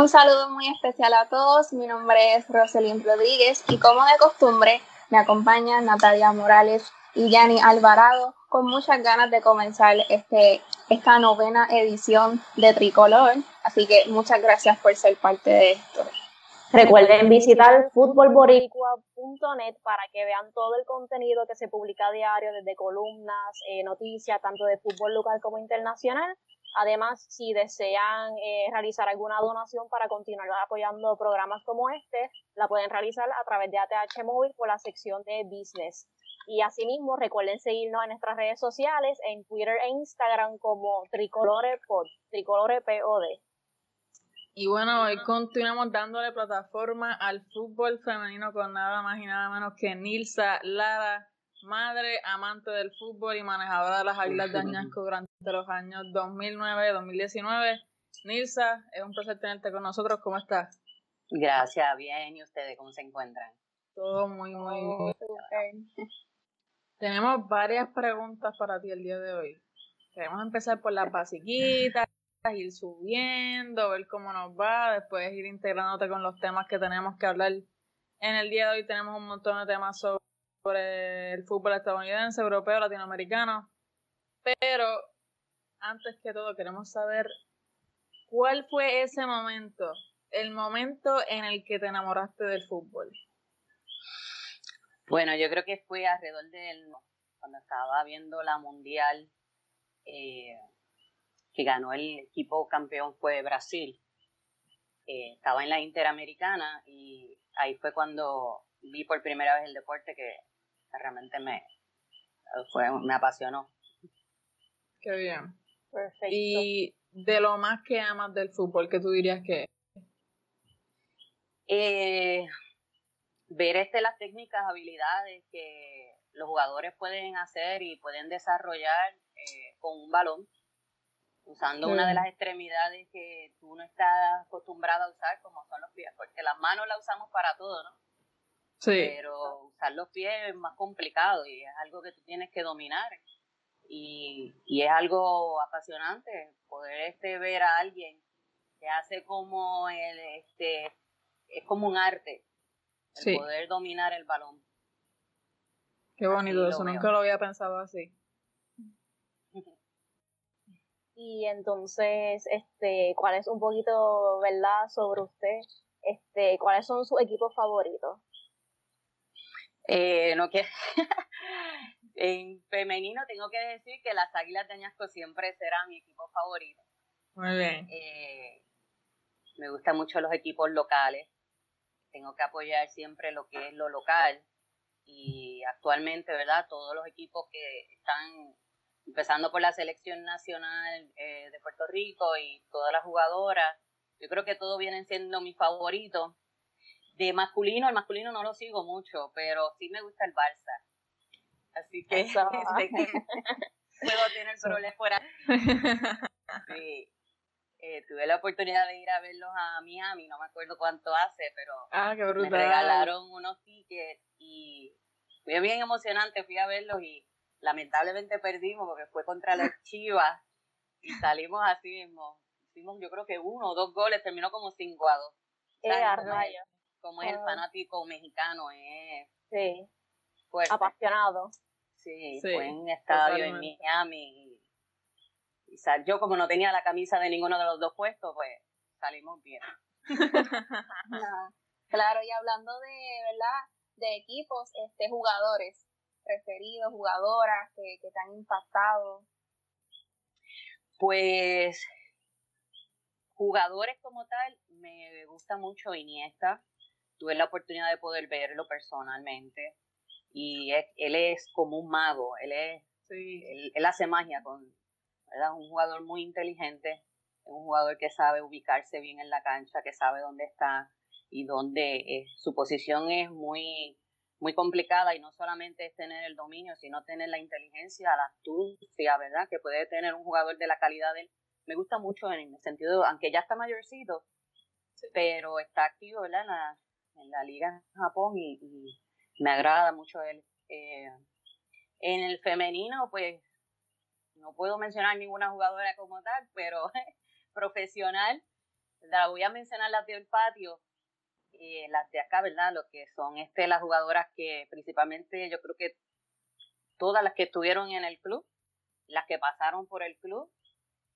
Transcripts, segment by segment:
Un saludo muy especial a todos. Mi nombre es Roselyn Rodríguez y como de costumbre me acompañan Natalia Morales y Yani Alvarado con muchas ganas de comenzar este, esta novena edición de Tricolor. Así que muchas gracias por ser parte de esto. Recuerden visitar futbolboricua.net para que vean todo el contenido que se publica a diario, desde columnas, eh, noticias, tanto de fútbol local como internacional. Además, si desean eh, realizar alguna donación para continuar apoyando programas como este, la pueden realizar a través de ATH Móvil por la sección de Business. Y asimismo, recuerden seguirnos en nuestras redes sociales, en Twitter e Instagram como Tricolorepod. Y bueno, hoy continuamos dándole plataforma al fútbol femenino con nada más y nada menos que Nilsa Lara, madre, amante del fútbol y manejadora de las Águilas de Añasco durante los años 2009-2019. Nilsa, es un placer tenerte con nosotros. ¿Cómo estás? Gracias, bien. ¿Y ustedes cómo se encuentran? Todo muy, muy bien. Tenemos varias preguntas para ti el día de hoy. Queremos empezar por las basiquitas ir subiendo, ver cómo nos va, después ir integrándote con los temas que tenemos que hablar. En el día de hoy tenemos un montón de temas sobre el fútbol estadounidense, europeo, latinoamericano, pero antes que todo queremos saber cuál fue ese momento, el momento en el que te enamoraste del fútbol. Bueno, yo creo que fue alrededor del cuando estaba viendo la mundial eh, que ganó el equipo campeón fue Brasil. Eh, estaba en la Interamericana y ahí fue cuando vi por primera vez el deporte que realmente me, fue, me apasionó. Qué bien. Perfecto. Y de lo más que amas del fútbol, ¿qué tú dirías que eh, ver este, las técnicas, habilidades que los jugadores pueden hacer y pueden desarrollar eh, con un balón usando una de las extremidades que tú no estás acostumbrado a usar, como son los pies, porque las manos las usamos para todo, ¿no? Sí. Pero usar los pies es más complicado y es algo que tú tienes que dominar. Y, y es algo apasionante poder este, ver a alguien que hace como el, este, es como un arte, el poder dominar el balón. Qué bonito eso, nunca lo había pensado así. y entonces, este, ¿cuál es un poquito, verdad, sobre usted? Este, ¿cuáles son sus equipos favoritos? Eh, no que en femenino tengo que decir que las Águilas de Añasco siempre serán mi equipo favorito. Muy bien. Eh, me gustan mucho los equipos locales. Tengo que apoyar siempre lo que es lo local. Y actualmente, ¿verdad? Todos los equipos que están empezando por la selección nacional eh, de Puerto Rico y todas las jugadoras. Yo creo que todos vienen siendo mis favoritos. De masculino, el masculino no lo sigo mucho, pero sí me gusta el Barça. Así que, puedo tener problemas fuera. Sí. Eh, tuve la oportunidad de ir a verlos a Miami, no me acuerdo cuánto hace, pero ah, qué me regalaron unos tickets y fue bien emocionante, fui a verlos y lamentablemente perdimos porque fue contra las Chivas y salimos así mismo. Hicimos yo creo que uno o dos goles, terminó como cinco a dos. Como, es, el fanático mexicano, es sí. apasionado. Sí, fue en un estadio en Miami y, yo como no tenía la camisa de ninguno de los dos puestos, pues salimos bien. claro, y hablando de, ¿verdad? De equipos, este, jugadores preferidos, jugadoras que, que te han impactado. Pues jugadores como tal, me gusta mucho Iniesta. Tuve la oportunidad de poder verlo personalmente y él es como un mago, él es, él, hace magia con, ¿verdad? Un jugador muy inteligente, un jugador que sabe ubicarse bien en la cancha, que sabe dónde está y dónde su posición es muy, muy complicada y no solamente es tener el dominio, sino tener la inteligencia, la astucia, ¿verdad? Que puede tener un jugador de la calidad de él. Me gusta mucho en el sentido, aunque ya está mayorcito, pero está activo, ¿verdad? En la, en la liga en Japón y me agrada mucho él. Eh, en el femenino, pues, no puedo mencionar ninguna jugadora como tal, pero profesional, la voy a mencionar las del patio, eh, las de acá, ¿verdad? Lo que son este, las jugadoras que principalmente yo creo que todas las que estuvieron en el club, las que pasaron por el club,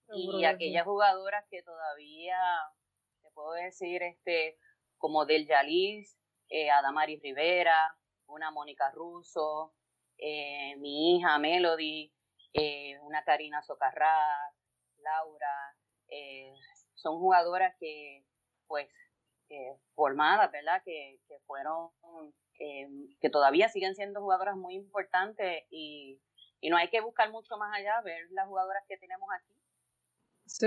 y aquellas jugadoras que todavía, te puedo decir, este, como Del Yalis, eh, Adamari Rivera, una Mónica Russo, eh, mi hija Melody, eh, una Karina Socarrá, Laura, eh, son jugadoras que, pues, formadas, ¿verdad? Que, que fueron, que todavía siguen siendo jugadoras muy importantes y, y, no hay que buscar mucho más allá, ver las jugadoras que tenemos aquí. Sí.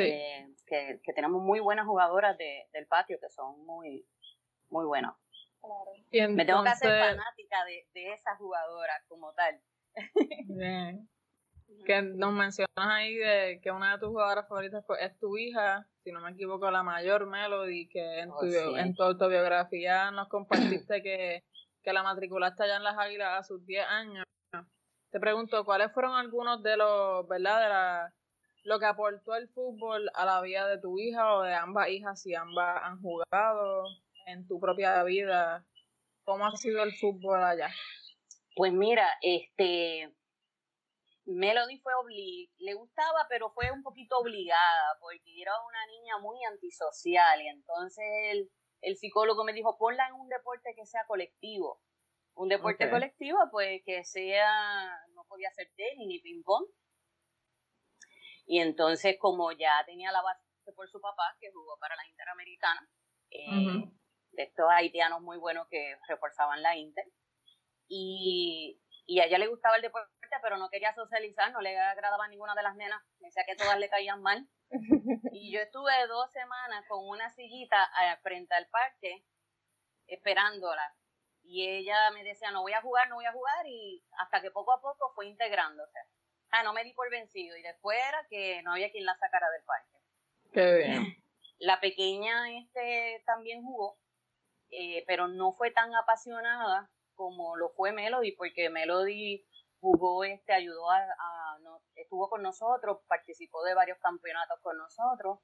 que, que tenemos muy buenas jugadoras de, del patio que son muy, muy buenas. Me tengo que hacer fanática de, de esa jugadora como tal. Bien. Que nos mencionas ahí de que una de tus jugadoras favoritas es tu hija, si no me equivoco, la mayor Melody, que en, oh, tu, en tu autobiografía nos compartiste que, que la matriculaste allá en las Águilas a sus 10 años. Te pregunto, ¿cuáles fueron algunos de los, verdad, de la, lo que aportó el fútbol a la vida de tu hija o de ambas hijas, si ambas han jugado? En tu propia vida? ¿Cómo ha sido el fútbol allá? Pues mira, este Melody fue obli le gustaba, pero fue un poquito obligada, porque era una niña muy antisocial, y entonces el, el psicólogo me dijo, ponla en un deporte que sea colectivo. Un deporte colectivo, pues que sea, no podía ser tenis ni ping-pong. Y entonces, como ya tenía la base por su papá, que jugó para la Interamericana, eh, estos haitianos muy buenos que reforzaban la Inter. Y, y a ella le gustaba el deporte, pero no quería socializar, no le agradaba ninguna de las nenas, me decía que todas le caían mal. Y yo estuve dos semanas con una sillita eh, frente al parque esperándola. Y ella me decía, no voy a jugar, no voy a jugar, y hasta que poco a poco fue integrándose. Sea, no me di por vencido. Y después era que no había quien la sacara del parque. Qué bien. La pequeña este, también jugó, eh, pero no fue tan apasionada como lo fue Melody, porque Melody jugó, este, ayudó a, estuvo con nosotros, participó de varios campeonatos con nosotros,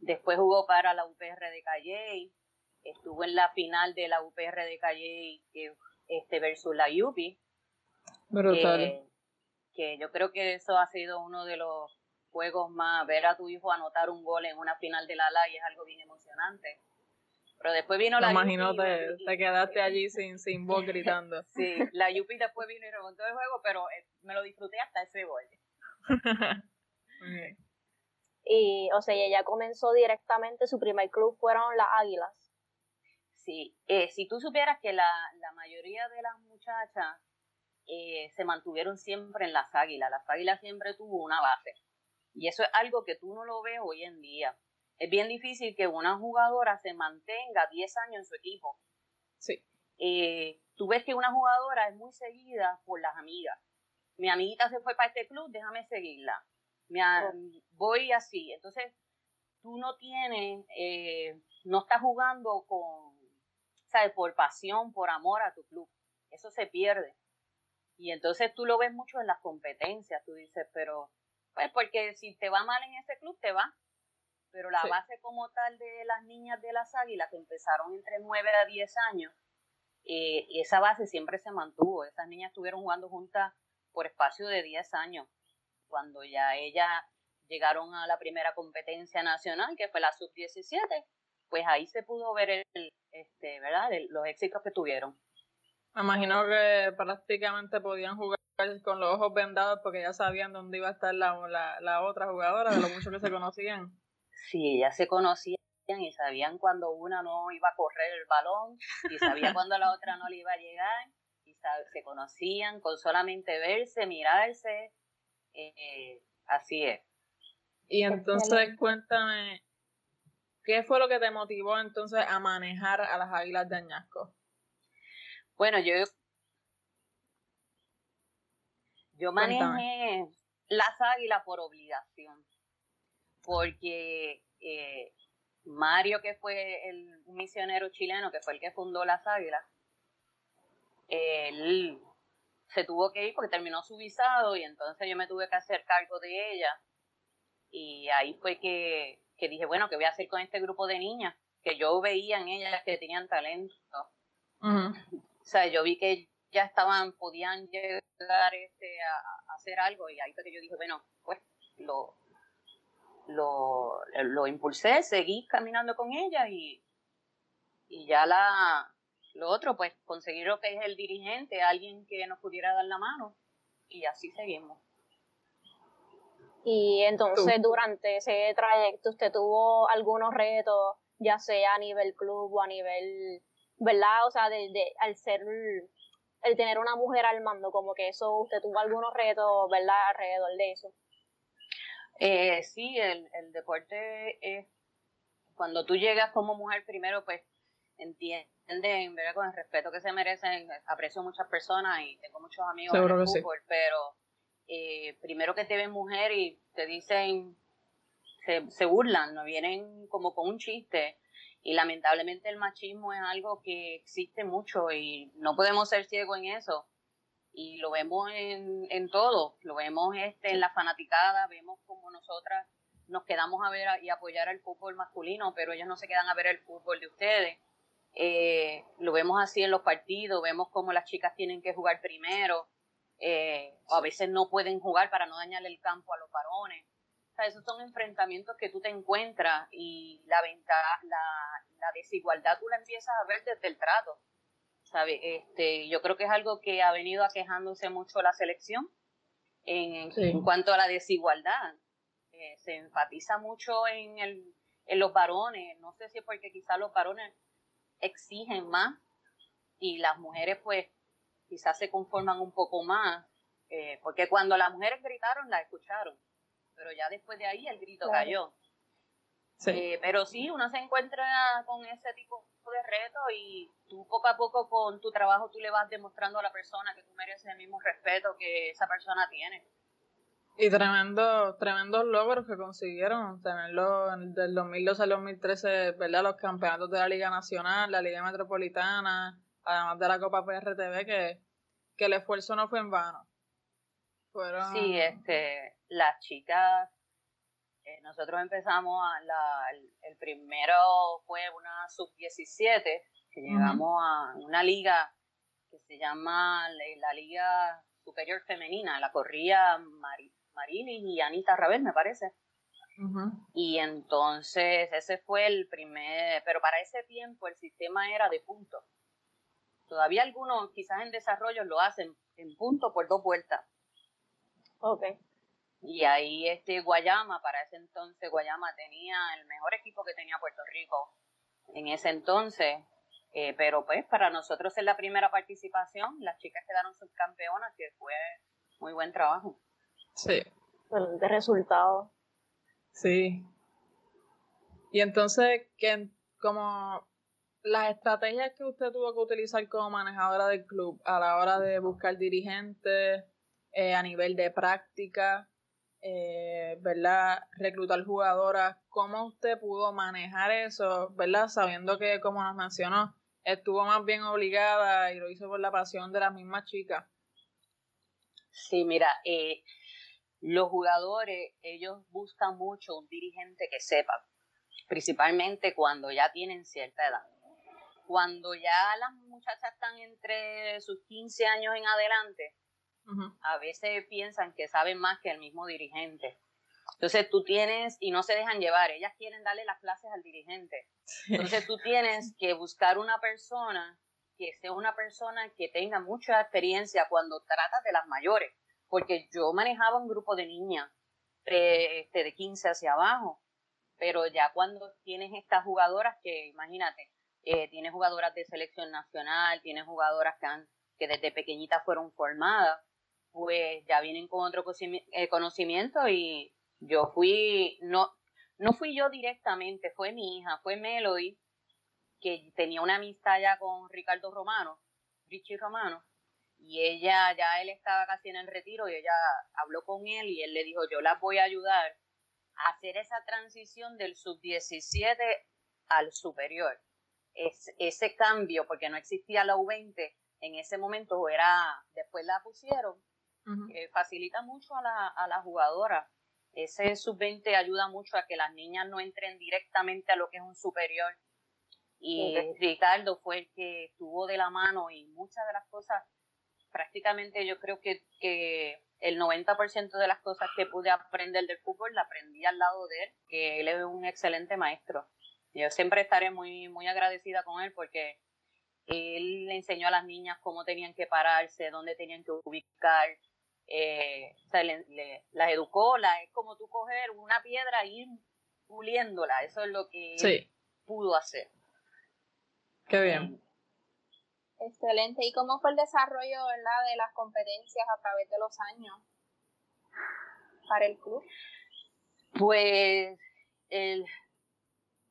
después jugó para la UPR de Calle, estuvo en la final de la UPR de Calle este, versus la UPI. Eh, que yo creo que eso ha sido uno de los juegos más, ver a tu hijo anotar un gol en una final de la LA es algo bien emocionante. Pero después vino la imagino te, te, quedaste allí sin, sin voz gritando. sí, la Yupi después vino y remontó el juego, pero eh, me lo disfruté hasta ese gol. Y, o sea, ella comenzó directamente, su primer club fueron las Águilas. Sí, eh, si tú supieras que la, la mayoría de las muchachas eh, se mantuvieron siempre en las Águilas, las Águilas siempre tuvo una base. Y eso es algo que tú no lo ves hoy en día es bien difícil que una jugadora se mantenga 10 años en su equipo. eh, tú ves que una jugadora es muy seguida por las amigas. Mi amiguita se fue para este club, déjame seguirla. voy así. Entonces, tú no tienes, eh, no estás jugando con, ¿sabes? Por pasión, por amor a tu club. Eso se pierde. Y entonces tú lo ves mucho en las competencias. Tú dices, pero, pues porque si te va mal en ese club, te va. Pero la base como tal de las niñas de las águilas, que empezaron entre 9 a 10 años, eh, esa base siempre se mantuvo. Esas niñas estuvieron jugando juntas por espacio de 10 años. Cuando ya ellas llegaron a la primera competencia nacional, que fue la sub-17, pues ahí se pudo ver el, este, ¿verdad? los éxitos que tuvieron. Me imagino que prácticamente podían jugar con los ojos vendados porque ya sabían dónde iba a estar la, la, otra jugadora, de lo mucho que se conocían. Sí, ya se conocían y sabían cuando una no iba a correr el balón y sabían cuando la otra no le iba a llegar y se conocían con solamente verse, mirarse, eh, así es. Y entonces cuéntame, ¿qué fue lo que te motivó entonces a manejar a las Águilas de Añasco? Bueno, yo yo manejé las Águilas por obligación, porque eh, Mario, que fue el misionero chileno, que fue el que fundó las Águilas, él se tuvo que ir porque terminó su visado y entonces yo me tuve que hacer cargo de ella. Y ahí fue que, dije, bueno, ¿qué voy a hacer con este grupo de niñas? Que yo veía en ellas que tenían talento. O sea, yo vi que ya estaban, podían llegar este, a, hacer algo y ahí fue que yo dije, bueno, pues lo, lo, lo impulsé, seguí caminando con ella y, y ya la, lo otro, pues conseguir lo que es el dirigente, alguien que nos pudiera dar la mano y así seguimos. Y entonces durante ese trayecto usted tuvo algunos retos, ya sea a nivel club o a nivel, ¿verdad? O sea, de, de, al ser, el tener una mujer al mando, como que eso, usted tuvo algunos retos, ¿verdad? Alrededor de eso. Eh, sí, el, el deporte es, cuando tú llegas como mujer primero, pues entienden, ¿verdad? Con el respeto que se merecen, aprecio muchas personas y tengo muchos amigos en el fútbol, pero eh, primero que te ven mujer y te dicen, se, se burlan, no vienen como con un chiste. Y lamentablemente el machismo es algo que existe mucho y no podemos ser ciegos en eso y lo vemos en, en todo, lo vemos este, en la fanaticada, vemos como nosotras nos quedamos a ver y apoyar al fútbol masculino, pero ellos no se quedan a ver el fútbol de ustedes. Eh, lo vemos así en los partidos, vemos como las chicas tienen que jugar primero, eh, o a veces no pueden jugar para no dañarle el campo a los varones. O sea, esos son enfrentamientos que tú te encuentras y la, ventaja, la, la desigualdad tú la empiezas a ver desde el trato. ¿Sabe? Este, yo creo que es algo que ha venido aquejándose mucho la selección en, en cuanto a la desigualdad. Eh, se enfatiza mucho en, el, en los varones, no sé si es porque quizás los varones exigen más y las mujeres pues quizás se conforman un poco más, eh, porque cuando las mujeres gritaron, las escucharon, pero ya después de ahí el grito cayó. Eh, pero sí, uno se encuentra con ese tipo de reto y tú poco a poco con tu trabajo tú le vas demostrando a la persona que tú mereces el mismo respeto que esa persona tiene. Y tremendo, tremendos logros que consiguieron, tenerlo del 2012 al 2013, ¿verdad? Los campeonatos de la Liga Nacional, la Liga Metropolitana, además de la Copa PRTV, que, que el esfuerzo no fue en vano. Fueron... Sí, este, las chicas eh, nosotros empezamos, a la, el, primero fue una sub-17, que llegamos a una liga que se llama la, Liga Superior Femenina, la corría Marini y Anita Rabel, me parece. Y entonces ese fue el primer, pero para ese tiempo el sistema era de puntos. Todavía algunos, quizás en desarrollo, lo hacen en punto por dos vueltas. Ok. Y ahí este Guayama, para ese entonces Guayama tenía el mejor equipo que tenía Puerto Rico en ese entonces. Eh, pero pues para nosotros en la primera participación, las chicas quedaron subcampeonas, que fue muy buen trabajo. Sí. De resultado. Sí. Y entonces, ¿qué, como las estrategias que usted tuvo que utilizar como manejadora del club a la hora de buscar dirigentes eh, a nivel de práctica, eh, ¿verdad? Reclutar jugadoras, ¿cómo usted pudo manejar eso, ¿verdad? Sabiendo que, como nos mencionó, estuvo más bien obligada y lo hizo por la pasión de las mismas chicas. Sí, mira, eh, los jugadores, ellos buscan mucho un dirigente que sepa, principalmente cuando ya tienen cierta edad. Cuando ya las muchachas están entre sus 15 años en adelante, a veces piensan que saben más que el mismo dirigente. Entonces tú tienes, y no se dejan llevar, ellas quieren darle las clases al dirigente. Entonces tú tienes que buscar una persona que sea una persona que tenga mucha experiencia cuando tratas de las mayores, porque yo manejaba un grupo de niñas de, este, de 15 hacia abajo, pero ya cuando tienes estas jugadoras que, imagínate, eh, tienes jugadoras de selección nacional, tienes jugadoras que, han, que desde pequeñitas fueron formadas, pues ya vienen con otro eh, conocimiento y yo fui, no, no fui yo directamente, fue mi hija, fue Melody, que tenía una amistad ya con Ricardo Romano, Richie Romano, y ella, ya él estaba casi en el retiro y ella habló con él y él le dijo, yo la voy a ayudar a hacer esa transición del sub-17 al superior. Es, ese cambio, porque no existía la U20, en ese momento era, después la pusieron, facilita mucho a la, a la jugadora. Ese sub-20 ayuda mucho a que las niñas no entren directamente a lo que es un superior. Y Ricardo fue el que estuvo de la mano y muchas de las cosas, prácticamente yo creo que, que el 90% de las cosas que pude aprender del fútbol la aprendí al lado de él, que él es un excelente maestro. Yo siempre estaré muy, muy agradecida con él porque él le enseñó a las niñas cómo tenían que pararse, dónde tenían que ubicar, eh, o sea, le, las educó, la, es como tú coger una piedra e ir puliéndola, eso es lo que pudo hacer. Qué bien. Excelente. ¿Y cómo fue el desarrollo ¿verdad? de las competencias a través de los años para el club? Pues el,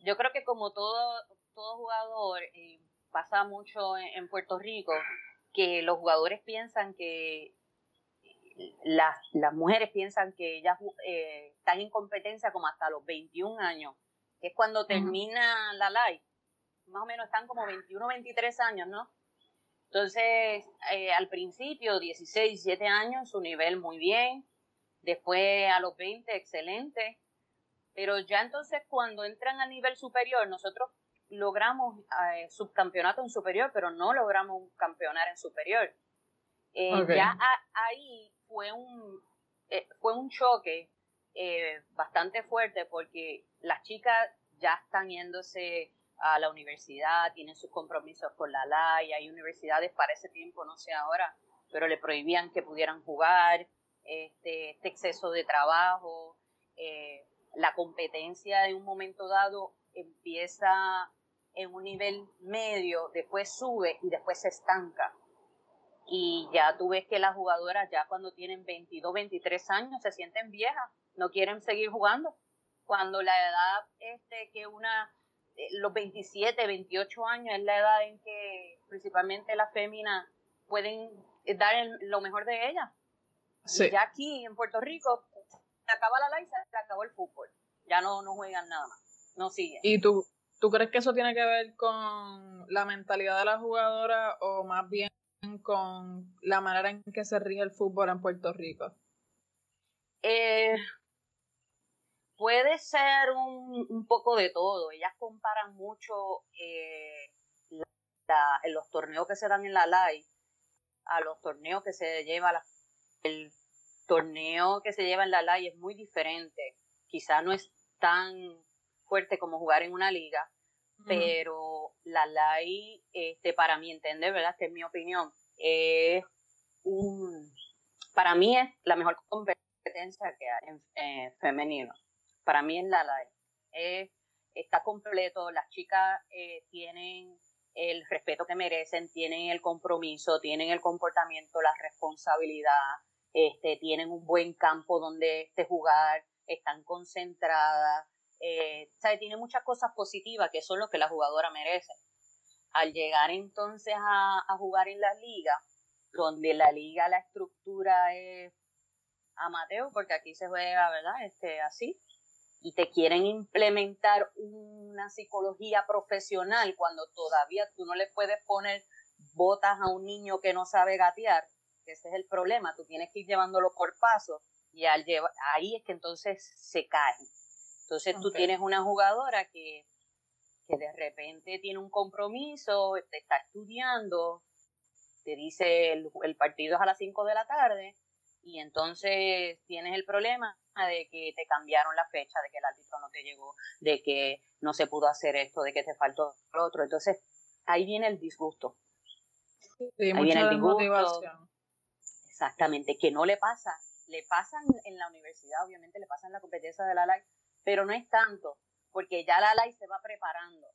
yo creo que como todo, todo jugador, eh, pasa mucho en Puerto Rico, que los jugadores piensan que las, las mujeres piensan que ellas eh, están en competencia como hasta los 21 años, que es cuando termina la live. Más o menos están como 21, 23 años, ¿no? Entonces, eh, al principio, 16, 17 años, su nivel muy bien. Después, a los 20, excelente. Pero ya entonces, cuando entran al nivel superior, nosotros logramos eh, subcampeonato en superior, pero no logramos campeonar en superior. Ya ahí fue un, eh, fue un choque eh, bastante fuerte porque las chicas ya están yéndose a la universidad, tienen sus compromisos con la LAI, hay universidades para ese tiempo, no sé ahora, pero le prohibían que pudieran jugar, este, este exceso de trabajo, eh, la competencia de un momento dado empieza en un nivel medio, después sube y después se estanca y ya tú ves que las jugadoras ya cuando tienen 22, 23 años se sienten viejas, no quieren seguir jugando. Cuando la edad este que una eh, los 27, 28 años es la edad en que principalmente las féminas pueden eh, dar lo mejor de ellas. Sí. ya aquí en Puerto Rico se acaba la live, se acabó el fútbol. Ya no, no juegan nada más, no siguen. ¿Y tú, tú crees que eso tiene que ver con la mentalidad de la jugadora o más bien con la manera en que se rige el fútbol en Puerto Rico? Eh, puede ser un, poco de todo. Ellas comparan mucho eh, los torneos que se dan en la LAI a los torneos que se lleva el torneo que se lleva en la LAI es muy diferente. Quizá no es tan fuerte como jugar en una liga, pero la LAI, este, para mi entender, ¿verdad? Que es mi opinión, es un, para mí es la mejor competencia que hay en, eh, femenino. Para mí es la LAI. está completo, las chicas eh, tienen el respeto que merecen, tienen el compromiso, tienen el comportamiento, la responsabilidad, este, tienen un buen campo donde este, jugar, están concentradas, eh, tiene muchas cosas positivas que son lo que la jugadora merece. Al llegar entonces a, jugar en la liga, donde la liga la estructura es amateur, porque aquí se juega, ¿verdad? Este, así, y te quieren implementar una psicología profesional cuando todavía tú no le puedes poner botas a un niño que no sabe gatear, que ese es el problema, tú tienes que ir llevándolo por paso y al llevar, ahí es que entonces se cae. Entonces tú tienes una jugadora que, que de repente tiene un compromiso, te está estudiando, te dice el, el partido es a las 5 de la tarde y entonces tienes el problema de que te cambiaron la fecha, de que el árbitro no te llegó, de que no se pudo hacer esto, de que te faltó lo otro. Entonces ahí viene el disgusto. Sí, ahí viene el disgusto. Exactamente, que no le pasa. Le pasa en la universidad, obviamente le pasa en la competencia de la LAI, pero no es tanto, porque ya la LAI se va preparando.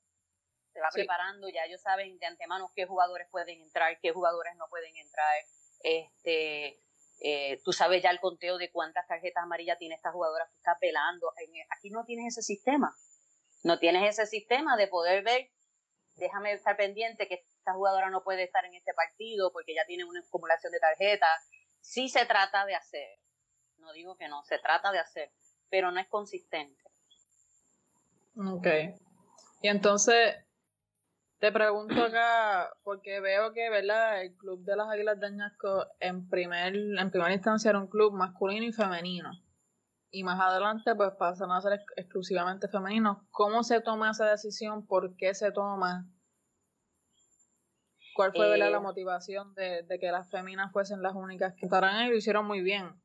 Se va preparando, ya ellos saben de antemano qué jugadores pueden entrar, qué jugadores no pueden entrar. Este, eh, tú sabes ya el conteo de cuántas tarjetas amarillas tiene esta jugadora que está pelando. Aquí no tienes ese sistema. No tienes ese sistema de poder ver, déjame estar pendiente que esta jugadora no puede estar en este partido porque ya tiene una acumulación de tarjetas. Sí se trata de hacer. No digo que no, se trata de hacer, pero no es consistente. Ok. Y entonces, te pregunto acá, porque veo que, ¿verdad? El club de las Águilas de Añasco en, primer, en primera instancia era un club masculino y femenino. Y más adelante, pues pasan a ser exclusivamente femeninos. ¿Cómo se toma esa decisión? ¿Por qué se toma? ¿Cuál fue la eh, motivación de, que las féminas fuesen las únicas que estarán ahí? Lo hicieron muy bien.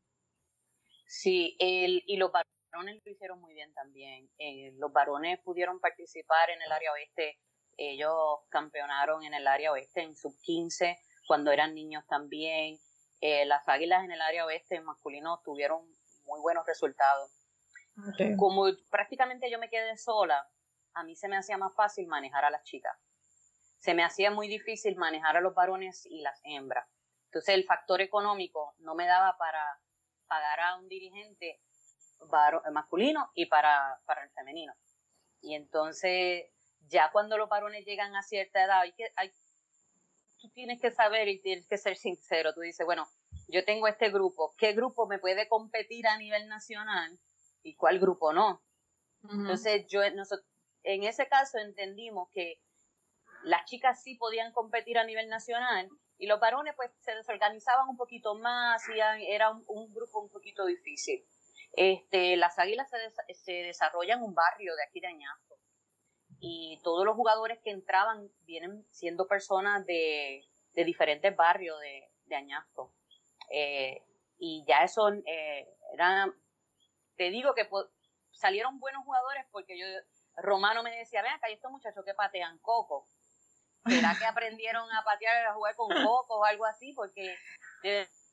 Sí, el, y los varones lo hicieron muy bien también. Eh, los varones pudieron participar en el área oeste ellos campeonaron en el área oeste en sub 15 cuando eran niños también. Eh, las águilas en el área oeste masculino tuvieron muy buenos resultados. Como prácticamente yo me quedé sola, a mí se me hacía más fácil manejar a las chicas. Se me hacía muy difícil manejar a los varones y las hembras. Entonces el factor económico no me daba para pagar a un dirigente masculino y para, para el femenino. Y entonces ya cuando los varones llegan a cierta edad, hay que, hay, tú tienes que saber y tienes que ser sincero. Tú dices, bueno, yo tengo este grupo, ¿qué grupo me puede competir a nivel nacional y cuál grupo no? Entonces, yo, nosotros, en ese caso entendimos que las chicas sí podían competir a nivel nacional y los varones pues se desorganizaban un poquito más, era un, grupo un poquito difícil. Este, las águilas se, se desarrollan en un barrio de aquí de Añasco y todos los jugadores que entraban vienen siendo personas de, diferentes barrios de, de Añasco. Eh, y ya eso eh, era, te digo que salieron buenos jugadores porque yo, Romano me decía, ven acá, estos muchachos que patean coco. ¿Será que aprendieron a patear, a jugar con coco o algo así? Porque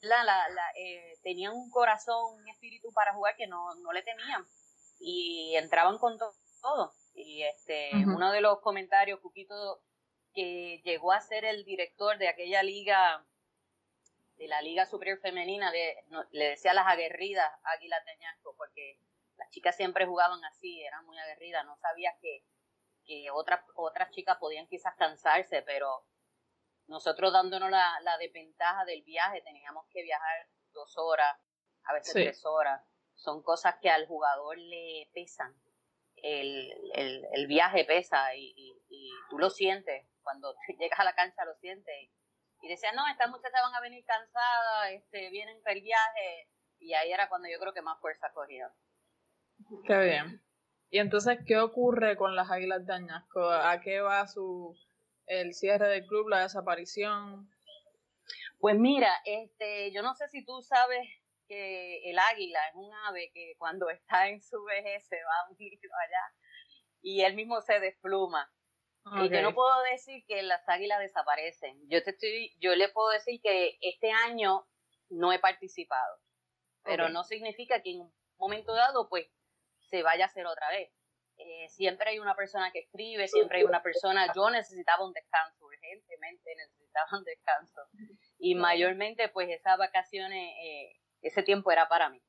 la, la, la, eh, tenían un corazón, un espíritu para jugar que no, no le temían. Y entraban con todo. Y este, uno de los comentarios, Cuquito, que llegó a ser el director de aquella liga, de la Liga Superior Femenina, de, le decía a las aguerridas Águilas de Añasco, porque las chicas siempre jugaban así, eran muy aguerridas, no sabía que, que otras, otras chicas podían quizás cansarse, pero nosotros dándonos la, la desventaja del viaje, teníamos que viajar dos horas, a veces tres horas. Son cosas que al jugador le pesan el, el, viaje pesa y, y, tú lo sientes, cuando llegas a la cancha lo sientes. Y, decían, no, estas muchachas van a venir cansadas, este, vienen para el viaje, y ahí era cuando yo creo que más fuerza cogía. Qué bien. Y entonces, ¿qué ocurre con las Águilas de Añasco? ¿A qué va su el cierre del club, la desaparición? Pues mira, este, yo no sé si tú sabes que el águila es un ave que cuando está en su vejez se va un poquito allá y él mismo se despluma. Y yo no puedo decir que las águilas desaparecen. Yo te estoy, yo le puedo decir que este año no he participado, pero no significa que en un momento dado pues se vaya a hacer otra vez. Eh, siempre hay una persona que escribe, siempre hay una persona, yo necesitaba un descanso, urgentemente necesitaba un descanso. Y mayormente pues esas vacaciones eh, ese tiempo era para mí.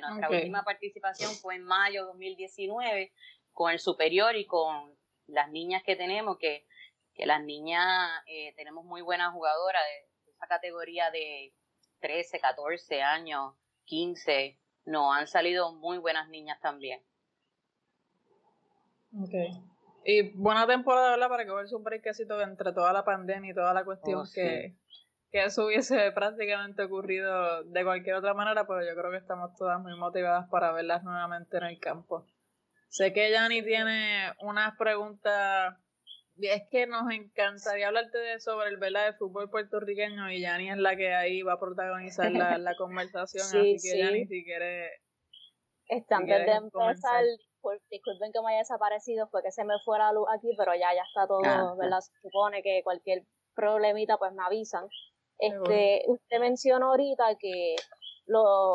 nuestra última participación fue en mayo de 2019 con el superior y con las niñas que tenemos, que que las niñas, eh, tenemos muy buenas jugadoras de esa categoría de 13, 14 años, 15, no, han salido muy buenas niñas también. Ok. Y buena temporada, ¿verdad? Para que verse un breakcito entre toda la pandemia y toda la cuestión oh, que, que eso hubiese prácticamente ocurrido de cualquier otra manera, pero yo creo que estamos todas muy motivadas para verlas nuevamente en el campo. Sé que Yanni tiene unas preguntas es que nos encantaría hablarte de sobre el vela de fútbol puertorriqueño y Yani es la que ahí va a protagonizar la, la conversación, así que Yani si quiere Este, antes de empezar, disculpen que me haya desaparecido, fue que se me fue la luz aquí, pero ya, ya está todo, ah, ¿verdad? Se supone que cualquier problemita pues me avisan. Este, usted mencionó ahorita que lo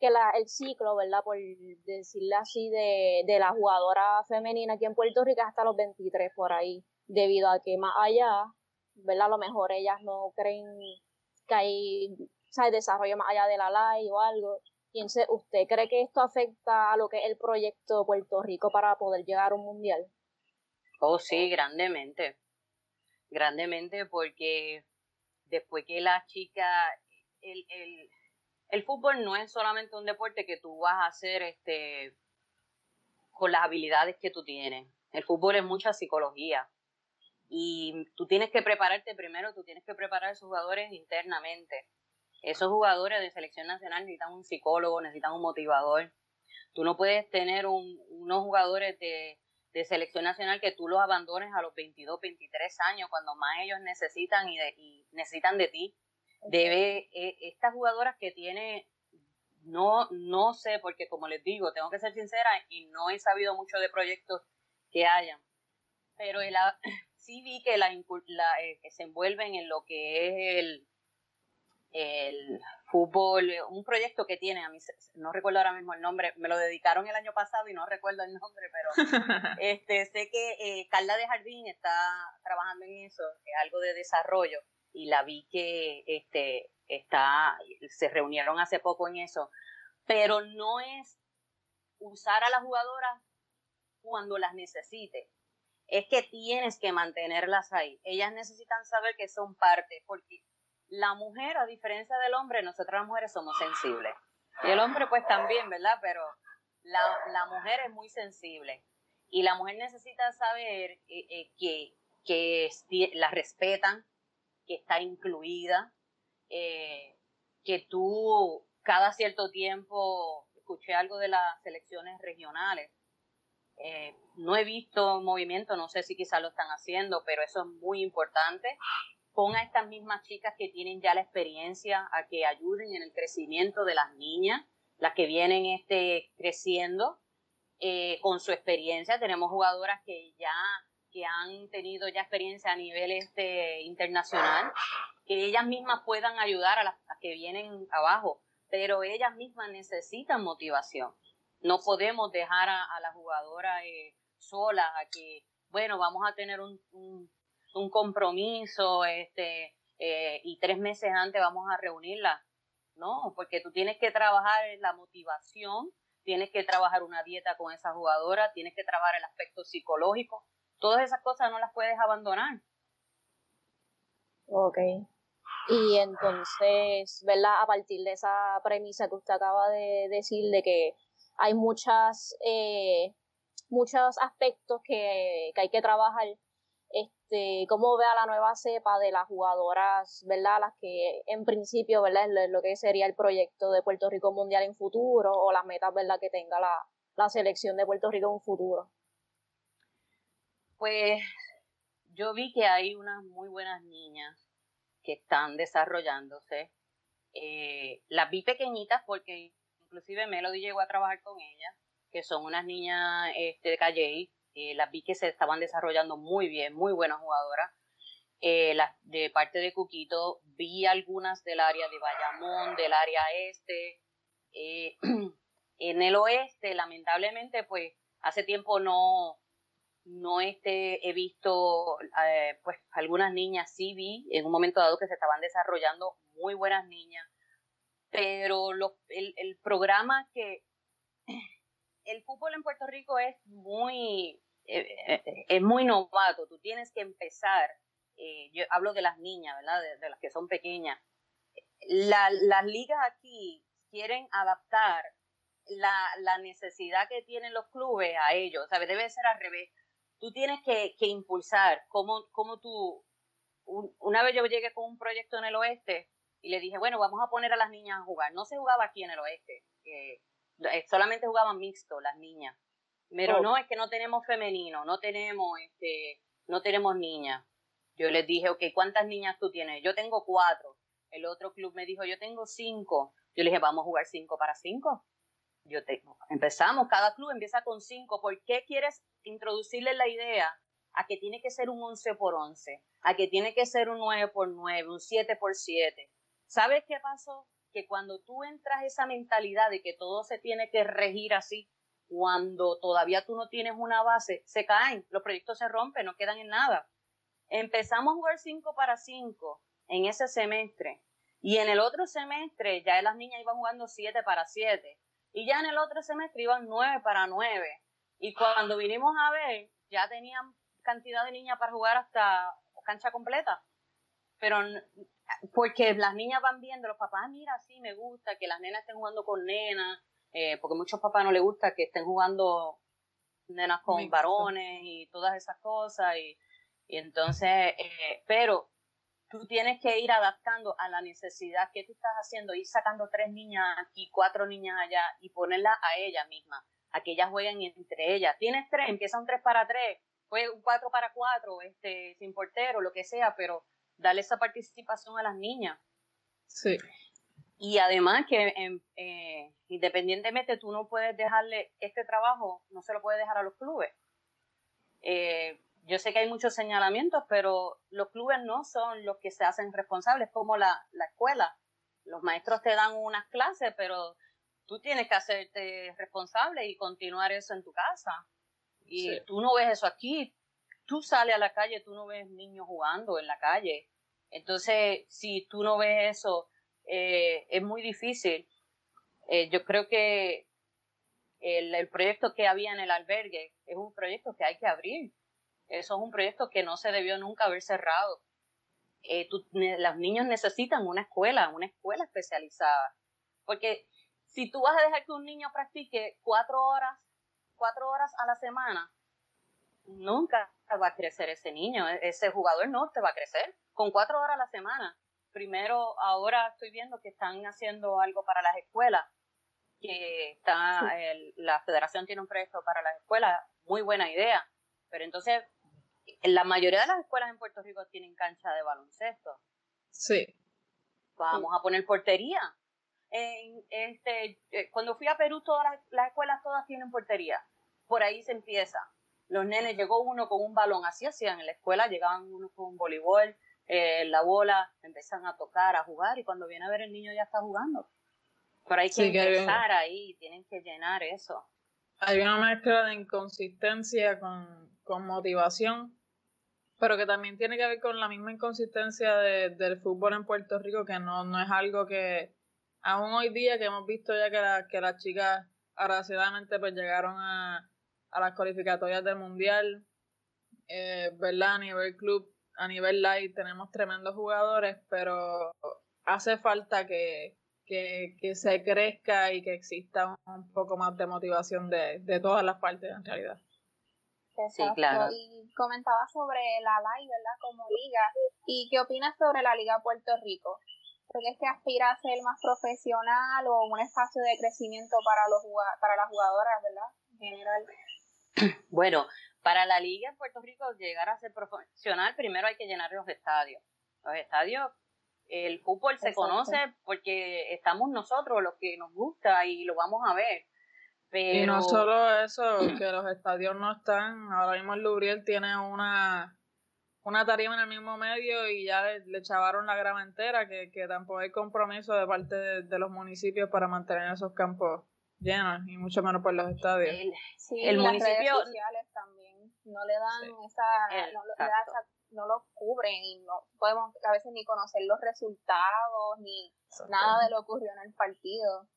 que la, el ciclo, ¿verdad? Por decirle así, de, de la jugadora femenina aquí en Puerto Rico hasta los 23 por ahí, debido a que más allá, ¿verdad? A lo mejor ellas no creen que hay, ¿sabes? Desarrollo más allá de la ley o algo. Y ¿usted cree que esto afecta a lo que es el proyecto Puerto Rico para poder llegar a un mundial? Oh, sí, grandemente. Grandemente porque después que la chica, el, el, el fútbol no es solamente un deporte que tú vas a hacer este, con las habilidades que tú tienes. El fútbol es mucha psicología. Y tú tienes que prepararte primero, tú tienes que preparar a esos jugadores internamente. Esos jugadores de selección nacional necesitan un psicólogo, necesitan un motivador. Tú no puedes tener unos jugadores de, de, selección nacional que tú los abandones a los 22, 23 años, cuando más ellos necesitan y, y necesitan de ti debe, eh, estas jugadoras que tiene, no, no sé, porque como les digo, tengo que ser sincera y no he sabido mucho de proyectos que hayan, pero el, sí vi que, la, la eh, se envuelven en lo que es el, el fútbol, un proyecto que tiene, a mí no recuerdo ahora mismo el nombre, me lo dedicaron el año pasado y no recuerdo el nombre, pero este sé que eh, Carla de Jardín está trabajando en eso, algo de desarrollo, y la vi que este, está, se reunieron hace poco en eso, pero no es usar a las jugadoras cuando las necesite. Es que tienes que mantenerlas ahí. Ellas necesitan saber que son parte, porque la mujer, a diferencia del hombre, nosotras las mujeres somos sensibles. Y el hombre pues también, ¿verdad? Pero la, la mujer es muy sensible. Y la mujer necesita saber eh, eh, que, que la respetan, que está incluida, eh, que tú cada cierto tiempo escuché algo de las selecciones regionales. Eh, no he visto movimiento, no sé si quizás lo están haciendo, pero eso es muy importante. Ponga a estas mismas chicas que tienen ya la experiencia a que ayuden en el crecimiento de las niñas, las que vienen este, creciendo eh, con su experiencia. Tenemos jugadoras que ya que han tenido ya experiencia a nivel este, internacional, que ellas mismas puedan ayudar a las que vienen abajo, pero ellas mismas necesitan motivación. No podemos dejar a, la jugadora eh, sola a que, bueno, vamos a tener un, un, compromiso este, eh, y tres meses antes vamos a reunirla. No, porque tú tienes que trabajar la motivación, tienes que trabajar una dieta con esa jugadora, tienes que trabajar el aspecto psicológico, todas esas cosas no las puedes abandonar. Ok. Y entonces, ¿verdad? A partir de esa premisa que usted acaba de decir, de que hay muchas, eh, muchos aspectos que, hay que trabajar, este, ¿cómo ve a la nueva cepa de las jugadoras, ¿verdad? Las que en principio, ¿verdad? Es lo que sería el proyecto de Puerto Rico Mundial en futuro o las metas, ¿verdad? Que tenga la, la selección de Puerto Rico en futuro. Pues yo vi que hay unas muy buenas niñas que están desarrollándose. Eh, las vi pequeñitas porque inclusive Melody llegó a trabajar con ellas, que son unas niñas este, de Calle. Eh, las vi que se estaban desarrollando muy bien, muy buenas jugadoras. Eh, de parte de Cuquito vi algunas del área de Bayamón, del área este. en el oeste, lamentablemente, pues hace tiempo no, no este, he visto, eh, pues algunas niñas sí vi en un momento dado que se estaban desarrollando muy buenas niñas, pero el, el, programa que el fútbol en Puerto Rico es muy, es muy novato, tú tienes que empezar, yo hablo de las niñas, ¿verdad? De, las que son pequeñas. las ligas aquí quieren adaptar la, necesidad que tienen los clubes a ellos, ¿sabes? Debe ser al revés. Tú tienes que, impulsar, como, como tú, una vez yo llegué con un proyecto en el oeste y le dije, bueno, vamos a poner a las niñas a jugar. No se jugaba aquí en el oeste, eh, solamente jugaban mixto las niñas. Pero oh. no, es que no tenemos femenino, no tenemos, este, no tenemos niñas. Yo les dije, ok, ¿cuántas niñas tú tienes? Yo tengo cuatro. El otro club me dijo, yo tengo cinco. Yo le dije, vamos a jugar cinco para cinco yo tengo. Empezamos, cada club empieza con cinco. ¿Por qué quieres introducirle la idea a que tiene que ser un 11 por 11, a que tiene que ser un 9 por 9, un 7 por 7? ¿Sabes qué pasó? Que cuando tú entras esa mentalidad de que todo se tiene que regir así, cuando todavía tú no tienes una base, se caen, los proyectos se rompen, no quedan en nada. Empezamos a jugar 5 para 5 en ese semestre y en el otro semestre ya las niñas iban jugando 7 para 7 y ya en el otro semestre iban nueve para nueve. Y cuando vinimos a ver, ya tenían cantidad de niñas para jugar hasta cancha completa. Pero porque las niñas van viendo, los papás, mira, sí, me gusta que las nenas estén jugando con nenas, eh, porque a muchos papás no les gusta que estén jugando nenas con varones y todas esas cosas. Y, y entonces, eh, pero tú tienes que ir adaptando a la necesidad que tú estás haciendo, ir sacando tres niñas aquí, cuatro niñas allá y ponerlas a ellas mismas, a que ellas jueguen entre ellas. Tienes tres, empieza un tres para tres, fue un cuatro para cuatro, este, sin portero, lo que sea, pero dale esa participación a las niñas. Sí. Y además que em, eh, independientemente tú no puedes dejarle este trabajo, no se lo puedes dejar a los clubes. Eh, yo sé que hay muchos señalamientos, pero los clubes no son los que se hacen responsables, como la, escuela. Los maestros te dan unas clases, pero tú tienes que hacerte responsable y continuar eso en tu casa. Y tú no ves eso aquí. Tú sales a la calle, tú no ves niños jugando en la calle. Entonces, si tú no ves eso, eh, es muy difícil. Eh, yo creo que el, el proyecto que había en el albergue es un proyecto que hay que abrir eso es un proyecto que no se debió nunca haber cerrado. Eh, los niños necesitan una escuela, una escuela especializada. Porque si tú vas a dejar que un niño practique cuatro horas, cuatro horas a la semana, nunca va a crecer ese niño. E-, ese jugador no te va a crecer. Con cuatro horas a la semana. Primero, ahora estoy viendo que están haciendo algo para las escuelas, que está, la federación tiene un proyecto para las escuelas, muy buena idea. Pero entonces la mayoría de las escuelas en Puerto Rico tienen cancha de baloncesto. Sí. Vamos a poner portería. En, este, eh, cuando fui a Perú, todas las, escuelas todas tienen portería. Por ahí se empieza. Los nenes, llegó uno con un balón, así hacían en la escuela, llegaban uno con un voleibol, eh, la bola, empiezan a tocar, a jugar, y cuando viene a ver el niño ya está jugando. Pero hay que empezar ahí, tienen que llenar eso. Hay una mezcla de inconsistencia con, con motivación pero que también tiene que ver con la misma inconsistencia del fútbol en Puerto Rico, que no, no es algo que aún hoy día que hemos visto ya que, la, que las chicas agraciadamente pues llegaron a, a las cualificatorias del mundial, eh, ¿verdad? A nivel club, a nivel light tenemos tremendos jugadores, pero hace falta que, que, que se crezca y que exista un poco más de motivación de, de todas las partes en realidad. Sí, claro. Y comentaba sobre la LAI, ¿verdad? Como liga. ¿Y qué opinas sobre la Liga Puerto Rico? ¿Crees que aspira a ser más profesional o un espacio de crecimiento para, los, para las jugadoras, ¿verdad? En general. Bueno, para la liga en Puerto Rico llegar a ser profesional, primero hay que llenar los estadios. Los estadios, el fútbol se conoce porque estamos nosotros, los que nos gusta y lo vamos a ver. Y no solo eso, que los estadios no están, ahora mismo el Lubriel tiene una, una tarima en el mismo medio y ya le, le chavaron la grama entera, que, tampoco hay compromiso de parte de, los municipios para mantener esos campos llenos y mucho menos por los estadios. El, sí, el las redes sociales también no le dan esa, no, no lo cubren y no podemos a veces ni conocer los resultados ni nada de lo que ocurrió en el partido.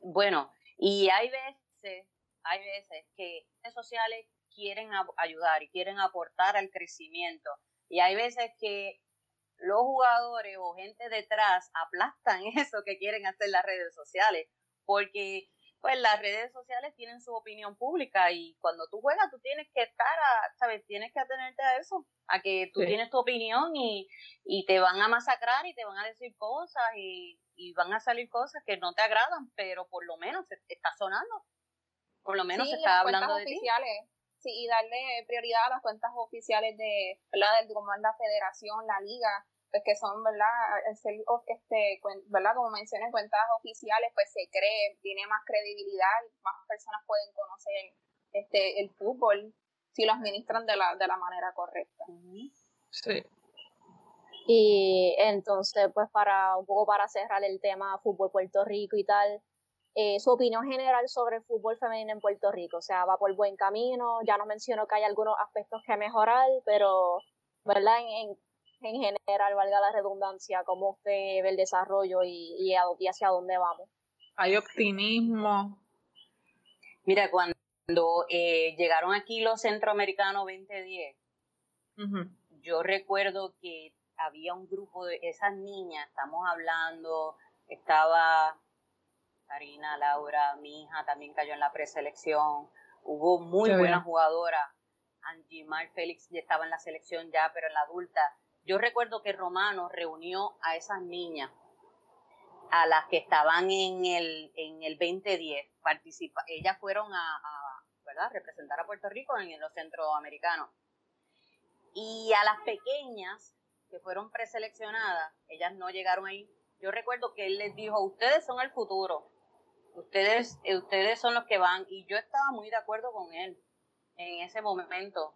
Bueno, y hay veces, hay veces que redes sociales quieren ayudar y quieren aportar al crecimiento. Y hay veces que los jugadores o gente detrás aplastan eso que quieren hacer las redes sociales, porque pues las redes sociales tienen su opinión pública y cuando tú juegas tú tienes que estar, a, ¿sabes? Tienes que atenerte a eso, a que tú tienes tu opinión y, y, te van a masacrar y te van a decir cosas y, y, van a salir cosas que no te agradan, pero por lo menos está sonando, por lo menos se está hablando de oficiales. Sí, y darle prioridad a las cuentas oficiales de, ¿verdad? De como la federación, la liga, pues que son, ¿verdad? este, ¿verdad? Como mencioné, cuentas oficiales, pues se cree, tiene más credibilidad y más personas pueden conocer este el fútbol si lo administran de la, de la manera correcta. Sí. Y entonces, pues para un poco para cerrar el tema fútbol Puerto Rico y tal, eh, su opinión general sobre el fútbol femenino en Puerto Rico, o sea, va por buen camino, ya nos mencionó que hay algunos aspectos que mejorar, pero, ¿verdad? en en general, valga la redundancia, cómo usted ve el desarrollo y, y, hacia dónde vamos. Hay optimismo. Mira, cuando eh, llegaron aquí los centroamericanos 2010, yo recuerdo que había un grupo de esas niñas, estamos hablando, estaba Karina, Laura, mi hija también cayó en la preselección, hubo muy buenas jugadoras, Angie Mar Félix ya estaba en la selección ya, pero en la adulta, yo recuerdo que Romano reunió a esas niñas, a las que estaban en el, en el 2010, participa, ellas fueron a, ¿verdad? representar a Puerto Rico en, los centroamericanos. Y a las pequeñas que fueron preseleccionadas, ellas no llegaron ahí. Yo recuerdo que él les dijo, ustedes son el futuro, ustedes, ustedes son los que van. Y yo estaba muy de acuerdo con él en ese momento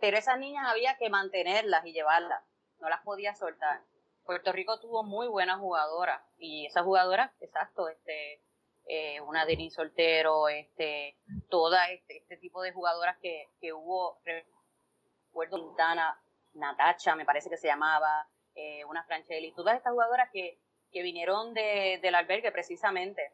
pero esas niñas había que mantenerlas y llevarlas, no las podía soltar. Puerto Rico tuvo muy buenas jugadoras y esas jugadoras, exacto, este, eh, una Soltero, este, toda este, este tipo de jugadoras que, que hubo, recuerdo Quintana, Natacha, me parece que se llamaba, eh, una Franchelli, todas estas jugadoras que, que vinieron de, del albergue precisamente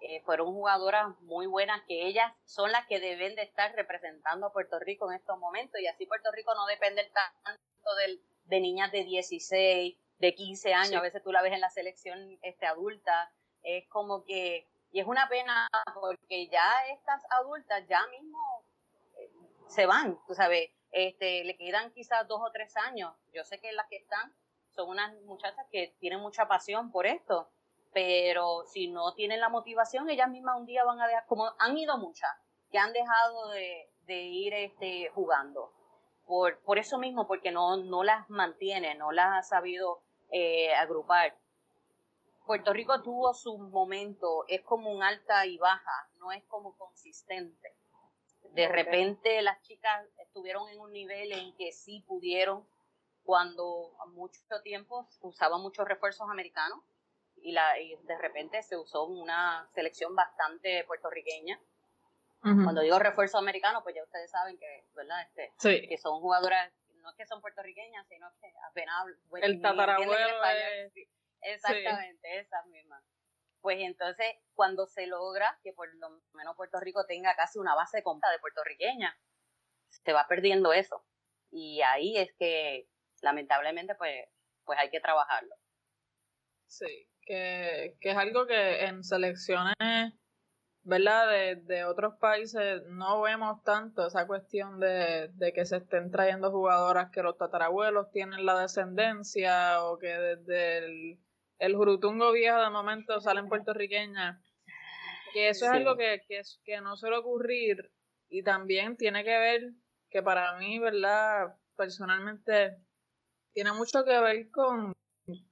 eh, fueron jugadoras muy buenas que ellas son las que deben de estar representando a Puerto Rico en estos momentos. Y así Puerto Rico no depende tanto del, de niñas de 16, de 15 años, a veces tú la ves en la selección este, adulta, es como que, y es una pena porque ya estas adultas ya mismo eh, se van, tú sabes, este, le quedan quizás dos o tres años, yo sé que las que están son unas muchachas que tienen mucha pasión por esto, pero si no tienen la motivación, ellas mismas un día van a dejar, como han ido muchas, que han dejado de, ir este, jugando. Por, por eso mismo, porque no, no las mantiene, no las ha sabido eh, agrupar. Puerto Rico tuvo su momento, es como un alta y baja, no es como consistente. De repente las chicas estuvieron en un nivel en que sí pudieron, cuando mucho tiempo usaban muchos refuerzos americanos, y, la, y de repente se usó una selección bastante puertorriqueña. Cuando digo refuerzo americano, pues ya ustedes saben que, ¿verdad? Este, que son jugadoras, no es que son puertorriqueñas, sino que apenas el tatarabuelo Exactamente, esas mismas. Pues entonces, cuando se logra que por lo menos Puerto Rico tenga casi una base de compra de puertorriqueña, se va perdiendo eso. Y ahí es que, lamentablemente, pues, pues hay que trabajarlo. Sí que, es algo que en selecciones, ¿verdad? De, de, otros países no vemos tanto esa cuestión de, de, que se estén trayendo jugadoras que los tatarabuelos tienen la descendencia o que desde el, el Jurutungo viejo de momento salen puertorriqueñas. Que eso es algo que, que, que no suele ocurrir y también tiene que ver que para mí, ¿verdad? Personalmente tiene mucho que ver con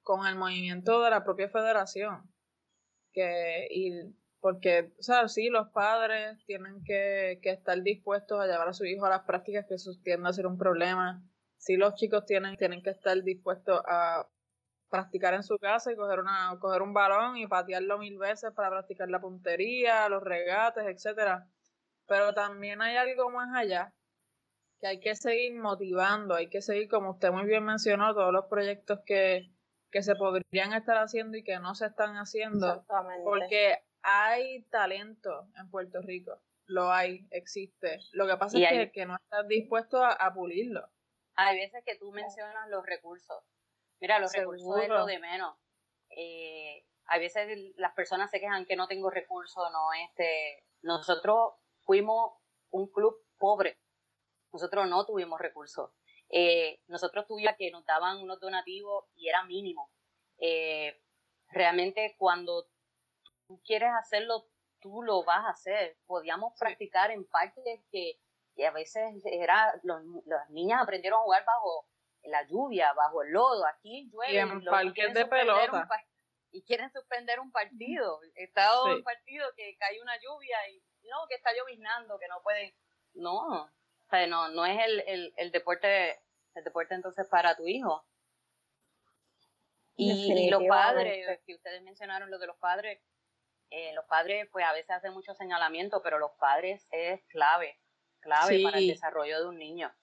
con el movimiento de la propia federación. Que, y porque, o sea, sí, los padres tienen que, estar dispuestos a llevar a su hijo a las prácticas que eso tiende a ser un problema. Sí, los chicos tienen, tienen que estar dispuestos a practicar en su casa y coger, una, coger un balón y patearlo mil veces para practicar la puntería, los regates, etcétera. Pero también hay algo más allá que hay que seguir motivando, hay que seguir, como usted muy bien mencionó, todos los proyectos que, que se podrían estar haciendo y que no se están haciendo porque hay talento en Puerto Rico lo hay, existe. Lo que pasa es que, no estás dispuesto a, pulirlo. Hay veces que tú mencionas los recursos. Mira, los recursos es lo de menos. Eh, hay veces las personas se quejan que no tengo recursos, no, este, nosotros fuimos un club pobre, nosotros no tuvimos recursos. Eh, nosotros tuvimos que nos daban unos donativos y era mínimo. Eh, realmente cuando tú quieres hacerlo, tú lo vas a hacer. Podíamos practicar en parques que, a veces era, los, las niñas aprendieron a jugar bajo la lluvia, bajo el lodo. Aquí llueve. Y en parques de pelota y quieren suspender un partido. He estado en un partido que cae una lluvia y no, que está lloviznando, que no pueden. No, o sea, no, no es el, el, el deporte el deporte entonces para tu hijo. Y, los padres, que ustedes mencionaron lo de los padres, eh, los padres pues a veces hacen mucho señalamiento, pero los padres es clave, clave para el desarrollo de un niño.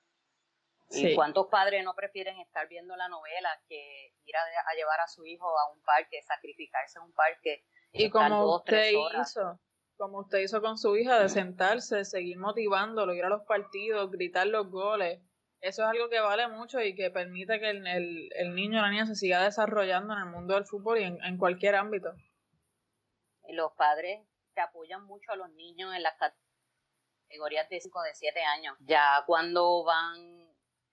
¿Y cuántos padres no prefieren estar viendo la novela que ir a, llevar a su hijo a un parque, sacrificarse en un parque? Y como usted hizo, como usted hizo con su hija, de sentarse, seguir motivándolo, ir a los partidos, gritar los goles. Eso es algo que vale mucho y que permite que el, el, niño o la niña se siga desarrollando en el mundo del fútbol y en, en cualquier ámbito. Los padres te apoyan mucho a los niños en las categorías de 5 de 7 años. Ya cuando van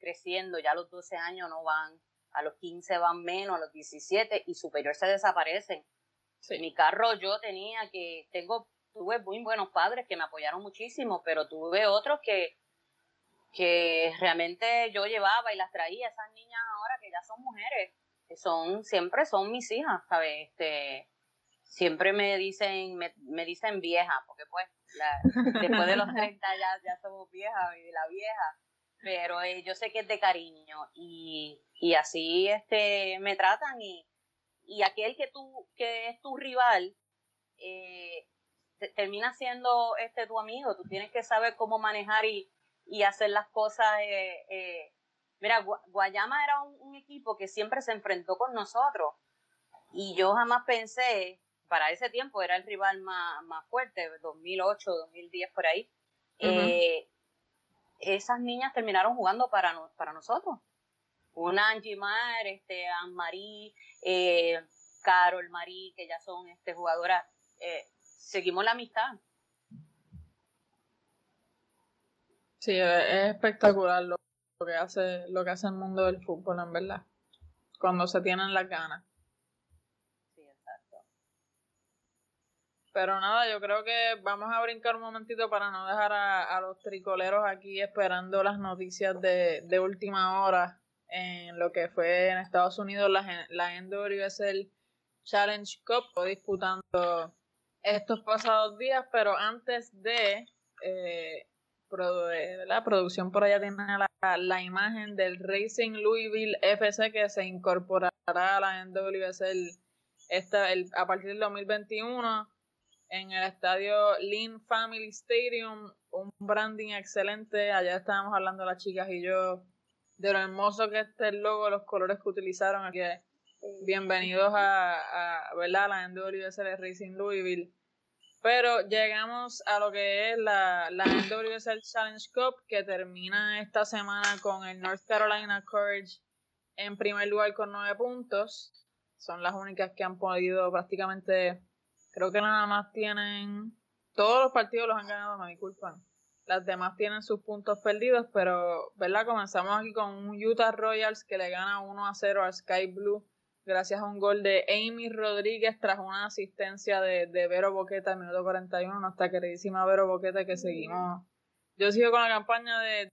creciendo, ya a los 12 años no van, a los 15 van menos, a los 17 y superior se desaparecen. Mi carro yo tenía que, tengo, tuve muy buenos padres que me apoyaron muchísimo, pero tuve otros que, que realmente yo llevaba y las traía, esas niñas ahora que ya son mujeres, que son, siempre son mis hijas, ¿sabes? Este, siempre me dicen, me, me dicen vieja, porque pues después de los 30 ya, ya somos viejas y la vieja pero eh, yo sé que es de cariño y, y así este me tratan y, y aquel que tú que es tu rival eh, termina siendo este tu amigo. Tú tienes que saber cómo manejar y, y hacer las cosas eh, mira Guayama era un, equipo que siempre se enfrentó con nosotros y yo jamás pensé para ese tiempo era el rival más, más fuerte 2008 2010 por ahí esas niñas terminaron jugando para, para nosotros. Una Angie Mar, este, Anne-Marie, eh, Carol Marie, que ya son este, jugadoras, eh, seguimos la amistad. Sí, es espectacular lo, que hace, lo que hace el mundo del fútbol, en verdad. Cuando se tienen las ganas. Pero nada, yo creo que vamos a brincar un momentito para no dejar a, los tricoleros aquí esperando las noticias de, de, última hora en lo que fue en Estados Unidos la, la NWSL Challenge Cup, disputando estos pasados días, pero antes de, eh, la producción por allá tiene la, la, imagen del Racing Louisville FC que se incorporará a la NWSL esta, el, a partir del 2021 en el estadio Lean Family Stadium, un branding excelente. Allá estábamos hablando las chicas y yo de lo hermoso que este logo, los colores que utilizaron. Aquí. Bienvenidos a, a, ¿verdad? la NWSL Racing Louisville. Pero llegamos a lo que es la, la NWSL Challenge Cup, que termina esta semana con el North Carolina Courage en primer lugar con nueve puntos. Son las únicas que han podido prácticamente Creo que nada más tienen. Todos los partidos los han ganado, me disculpan. Las demás tienen sus puntos perdidos, pero, ¿verdad? Comenzamos aquí con un Utah Royals que le gana 1 a 0 al Sky Blue gracias a un gol de Amy Rodríguez tras una asistencia de, de Vero Boqueta en minuto 41, nuestra queridísima Vero Boqueta que seguimos. Yo sigo con la campaña de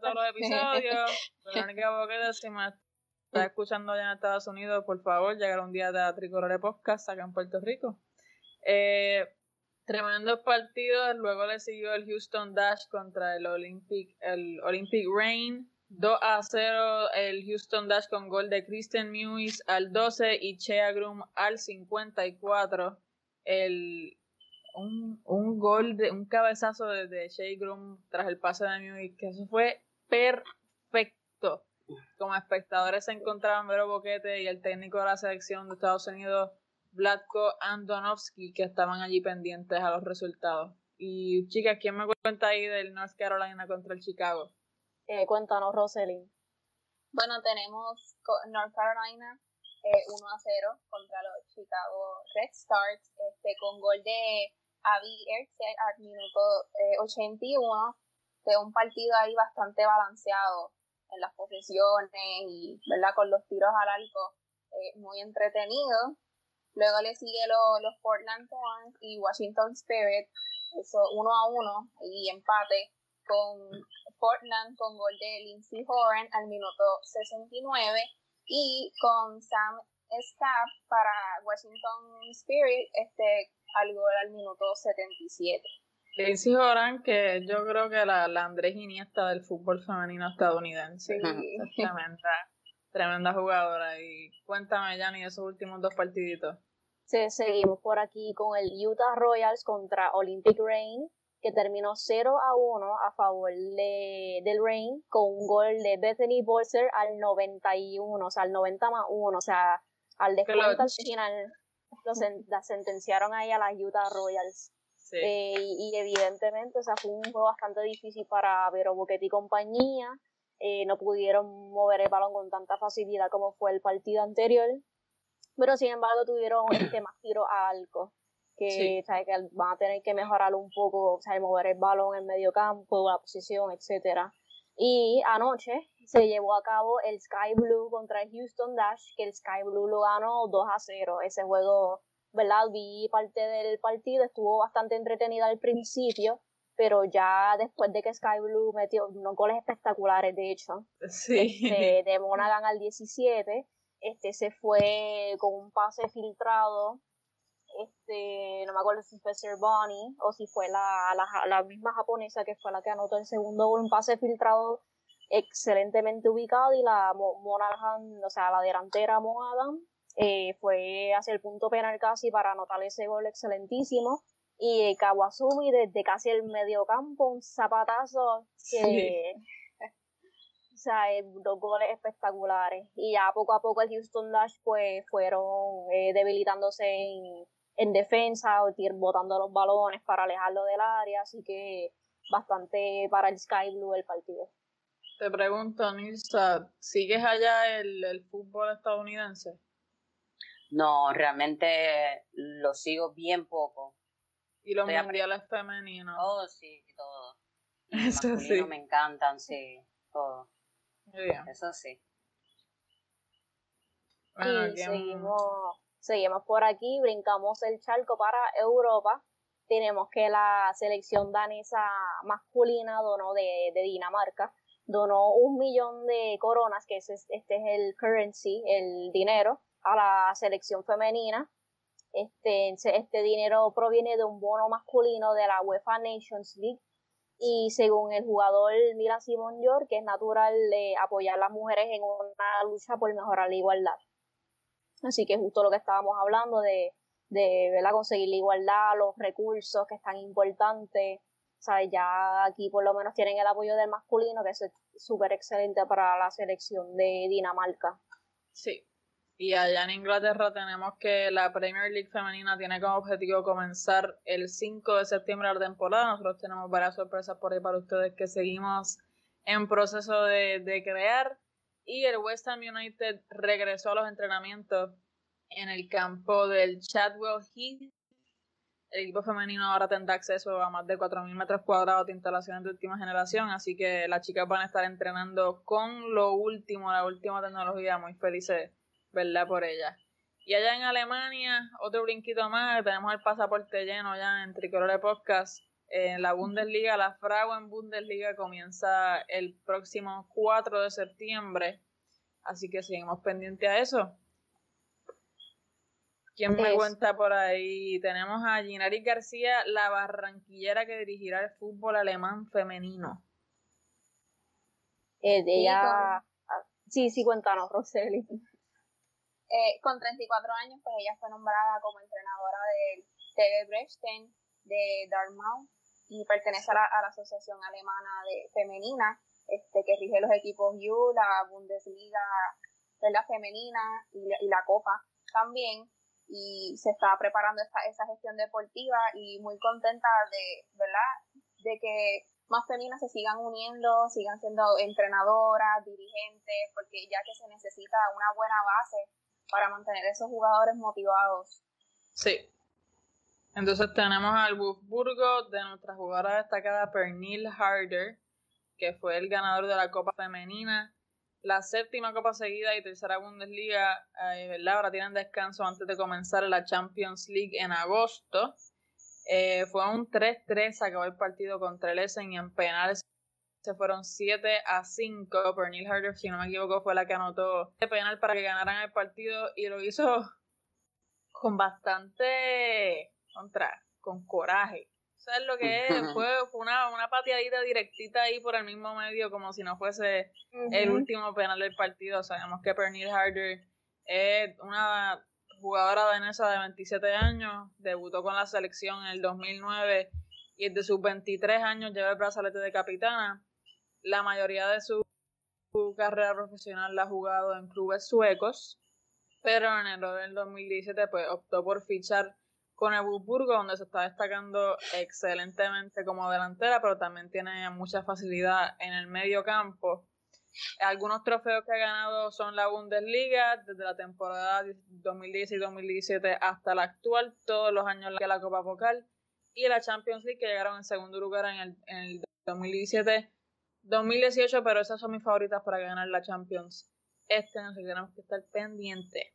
todos los episodios. Verónica Boqueta, si me está escuchando allá en Estados Unidos, por favor, llegar un día de Tricolore Podcast acá en Puerto Rico. Eh, tremendos partidos, luego le siguió el Houston Dash contra el Olympic, el Olympic Rain. 2 a 0 el Houston Dash con gol de Christian Mewis al 12 y Chea Grum al 54. El, un, un gol, de, un cabezazo de, de Shea Grum tras el pase de Mewis, que eso fue perfecto. Como espectadores se encontraban Vero Boquete y el técnico de la selección de Estados Unidos Vladko Andonovsky que estaban allí pendientes a los resultados. Y chicas, ¿quién me cuenta ahí del North Carolina contra el Chicago? Eh, cuéntanos, Roselyn. Bueno, tenemos North Carolina eh, 1 a 0 contra los Chicago Red Stars, este, con gol de Avi Erce al minuto 81, eh, de un partido ahí bastante balanceado en las posesiones y ¿verdad? con los tiros al arco eh, muy entretenido. Luego le sigue los Portland Thorns y Washington Spirit, eso 1 a 1 y empate con Portland con gol de Lindsey Horan al minuto 69 y con Sam Stapp para Washington Spirit este al gol al minuto 77. Lindsey Horan, que yo creo que la, la Andrés Iniesta del fútbol femenino estadounidense. Tremenda, tremenda jugadora. Y cuéntame, Yanni, esos últimos dos partiditos. Sí, seguimos por aquí con el Utah Royals contra Olympic Rain que terminó 0 a 1 a favor de, del Rain con un gol de Bethany Bolser al 91, o sea, al 90 más 1, o sea, al descuento al final la sentenciaron ahí a las Utah Royals. Eh, y, evidentemente, o sea, fue un juego bastante difícil para Vero Buquet y compañía. Eh, no pudieron mover el balón con tanta facilidad como fue el partido anterior. Pero sin embargo tuvieron este más tiro a algo que, que van a tener que mejorar un poco, o sea, mover el balón en medio campo, la posición, etcétera. Y anoche se llevó a cabo el Sky Blue contra el Houston Dash, que el Sky Blue lo ganó 2 a 0. Ese juego, ¿verdad? Vi parte del partido, estuvo bastante entretenida al principio, pero ya después de que Sky Blue metió unos goles espectaculares, de hecho, sí. este, de Monaghan al 17, este se fue con un pase filtrado este, no me acuerdo si fue Sir Bonnie o si fue la, la, misma japonesa que fue la que anotó el segundo gol, un pase filtrado excelentemente ubicado y la Monaghan, o sea, la delantera Monaghan eh, fue hacia el punto penal casi para anotar ese gol excelentísimo y Kawasumi desde casi el medio campo, un zapatazo que... O sea, dos goles espectaculares. Y ya poco a poco el Houston Dash pues fueron eh, debilitándose en, en defensa, o botando los balones para alejarlo del área, así que bastante para el Sky Blue el partido. Te pregunto, Nilsa, ¿sigues allá el, fútbol estadounidense? No, realmente lo sigo bien poco. ¿Y los mundiales femeninos? Oh, sí, todo. Eso sí. me encantan, sí, todo. Eso sí. y seguimos Seguimos por aquí, brincamos el charco para Europa. Tenemos que la selección danesa masculina donó de, Dinamarca, donó un millón de coronas, que es, este es el currency, el dinero, a la selección femenina. Este, este dinero proviene de un bono masculino de la UEFA Nations League y según el jugador Milan Simon York, que es natural de apoyar a las mujeres en una lucha por mejorar la igualdad. Así que justo lo que estábamos hablando de, de conseguir la igualdad, los recursos que es tan importante. ¿sabes? Ya aquí por lo menos tienen el apoyo del masculino, que es súper excelente para la selección de Dinamarca. Sí. Y allá en Inglaterra tenemos que la Premier League femenina tiene como objetivo comenzar el 5 de septiembre la temporada. Nosotros tenemos varias sorpresas por ahí para ustedes que seguimos en proceso de, de crear. Y el West Ham United regresó a los entrenamientos en el campo del Chadwell Heath. El equipo femenino ahora tendrá acceso a más de 4.000 metros cuadrados de instalaciones de última generación, así que las chicas van a estar entrenando con lo último, la última tecnología, muy felices, ¿verdad? Por ella. Y allá en Alemania, otro brinquito más, tenemos el pasaporte lleno ya en Tricolore Podcast. En la Bundesliga, la Frauen Bundesliga comienza el próximo 4 de septiembre. Así que seguimos pendientes a eso. ¿Quién me cuenta por ahí? Tenemos a Ginari García, la barranquillera que dirigirá el fútbol alemán femenino. Eh, ella... Sí, sí, cuéntanos, Roseli. Eh, con 34 años, pues ella fue nombrada como entrenadora del TV Brechten de Darmstadt y pertenece a la, Asociación Alemana de Femenina, este, que rige los equipos U, la Bundesliga la femenina y la, Copa también. y se está preparando esta, esa gestión deportiva y muy contenta de, ¿verdad? De que más femeninas se sigan uniendo, sigan siendo entrenadoras, dirigentes, porque ya que se necesita una buena base para mantener esos jugadores motivados. Sí. Entonces tenemos al Wolfsburgo de nuestra jugadora destacada Pernil Harder, que fue el ganador de la Copa Femenina, la séptima Copa seguida y tercera Bundesliga, eh, ¿verdad? Ahora tienen descanso antes de comenzar la Champions League en agosto. Eh, fue un 3-3, acabó el partido contra el Essen y en penales se fueron 7 a 5. Pernil Harder, si no me equivoco, fue la que anotó el penal para que ganaran el partido y lo hizo con bastante contra, con coraje. ¿Sabes lo que es? Fue, una, una pateadita directita ahí por el mismo medio, como si no fuese el último penal del partido. Sabemos que Pernil Harder es una jugadora danesa de 27 años, debutó con la selección en el 2009 y desde sus 23 años lleva el brazalete de capitana. La mayoría de su, carrera profesional la ha jugado en clubes suecos, pero en el del 2017 pues, optó por fichar con el Burgo, donde se está destacando excelentemente como delantera, pero también tiene mucha facilidad en el medio campo. Algunos trofeos que ha ganado son la Bundesliga desde la temporada 2016 y 2017 hasta la actual, todos los años que la Copa Pocal y la Champions League que llegaron en segundo lugar en el, en el 2017, 2018, pero esas son mis favoritas para ganar la Champions. Este año tenemos que estar pendiente.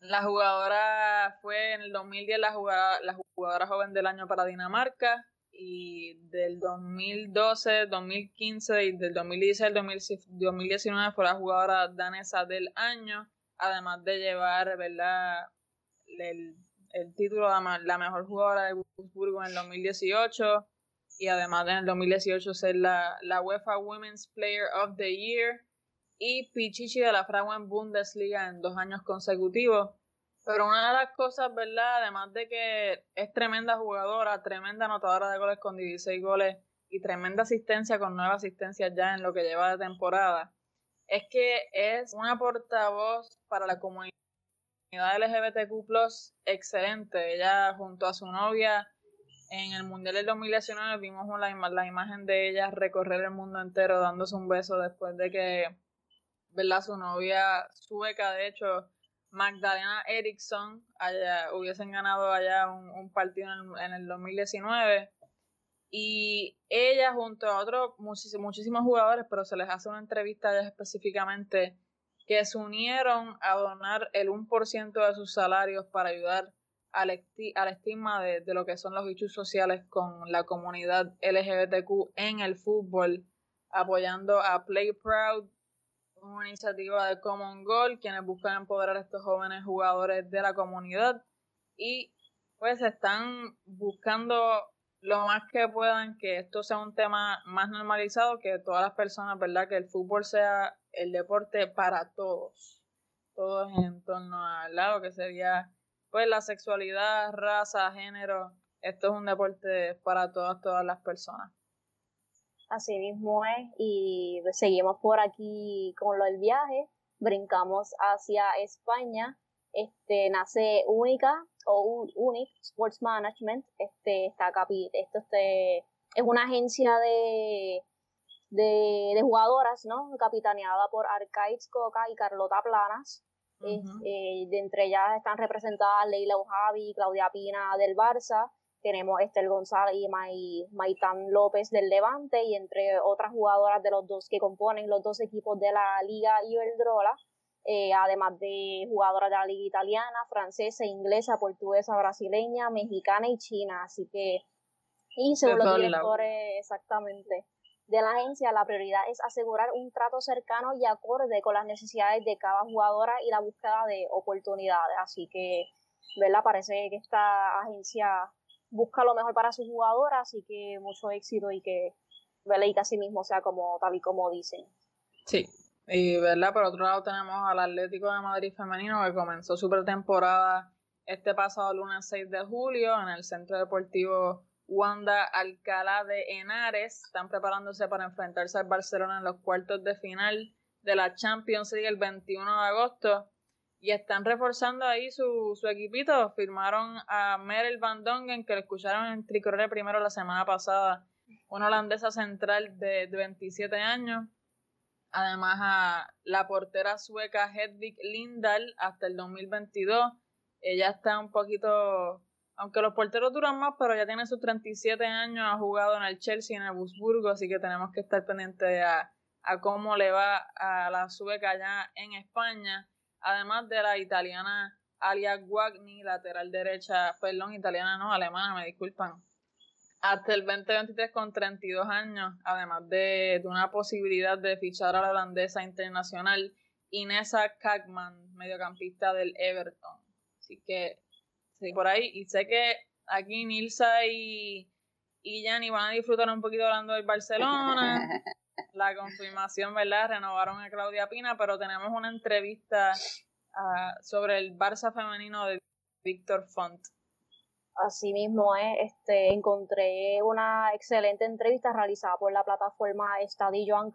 La jugadora fue en el 2010 la jugadora, la jugadora joven del año para Dinamarca y del 2012, 2015 y del 2016 al 2019 fue la jugadora danesa del año, además de llevar ¿verdad? El, el título de la mejor jugadora de Wurzburgo en el 2018 y además en el 2018 ser la, la UEFA Women's Player of the Year y Pichichi de la Frauen Bundesliga en dos años consecutivos. Pero una de las cosas, ¿verdad? Además de que es tremenda jugadora, tremenda anotadora de goles con 16 goles y tremenda asistencia con nueve asistencias ya en lo que lleva de temporada, es que es una portavoz para la comunidad LGBTQ excelente. Ella junto a su novia en el Mundial del 2019 vimos la, la imagen de ella recorrer el mundo entero dándose un beso después de que, ¿verdad? Su novia sueca, de hecho, Magdalena Eriksson hubiesen ganado allá un, partido en el, 2019 y ella junto a otros muchísimos, jugadores, pero se les hace una entrevista a específicamente que se unieron a donar el 1% de sus salarios para ayudar al, estigma de, de, lo que son los hechos sociales con la comunidad LGBTQ en el fútbol, apoyando a Play Proud, una iniciativa de Common Goal, quienes buscan empoderar a estos jóvenes jugadores de la comunidad. Y pues están buscando lo más que puedan que esto sea un tema más normalizado, que todas las personas, ¿verdad? Que el fútbol sea el deporte para todos, todos en torno al lado que sería pues la sexualidad, raza, género, esto es un deporte para todas, todas las personas. Así mismo es, y seguimos por aquí con lo del viaje, brincamos hacia España, este nace Única o Unic Sports Management, este está capi, esto este, es una agencia de, de, jugadoras, ¿no? Capitaneada por Arcaiz Coca y Carlota Planas. Eh, de entre ellas están representadas Leila Ojavi, Claudia Pina del Barça, tenemos Estel González y Maitán López del Levante y entre otras jugadoras de los dos que componen los dos equipos de la Liga Iberdrola, eh, además de jugadoras de la Liga Italiana, francesa, inglesa, portuguesa, brasileña, mexicana y china. Así que, y según los directores exactamente de la agencia, la prioridad es asegurar un trato cercano y acorde con las necesidades de cada jugadora y la búsqueda de oportunidades. Así que, ¿verdad? Parece que esta agencia busca lo mejor para sus jugadoras, así que mucho éxito y que y que así mismo sea como tal y como dicen. Sí, y verdad, por otro lado tenemos al Atlético de Madrid femenino que comenzó su pretemporada este pasado lunes 6 de julio en el Centro Deportivo Wanda Alcalá de Henares. Están preparándose para enfrentarse al Barcelona en los cuartos de final de la Champions League el 21 de agosto. y están reforzando ahí su, su equipito. Firmaron a Merel Van Dongen, que lo escucharon en Tricorre primero la semana pasada, una holandesa central de, 27 años. Además a la portera sueca Hedvig Lindahl hasta el 2022. Ella está un poquito, aunque los porteros duran más, pero ya tiene sus 37 años, ha jugado en el Chelsea, en el Busburgo, así que tenemos que estar pendientes a, a cómo le va a la sueca allá en España además de la italiana Alia Guagni, lateral derecha, perdón, italiana no, alemana, me disculpan, hasta el 2023 con 32 años, además de, una posibilidad de fichar a la holandesa internacional Inesa Kagman, mediocampista del Everton. Así que, sí, por ahí, y sé que aquí Nilsa y, y van a disfrutar un poquito hablando del Barcelona. la confirmación, ¿verdad? Renovaron a Claudia Pina, pero tenemos una entrevista ah, sobre el Barça femenino de Víctor Font. Así mismo es, este, encontré una excelente entrevista realizada por la plataforma Estadio Joan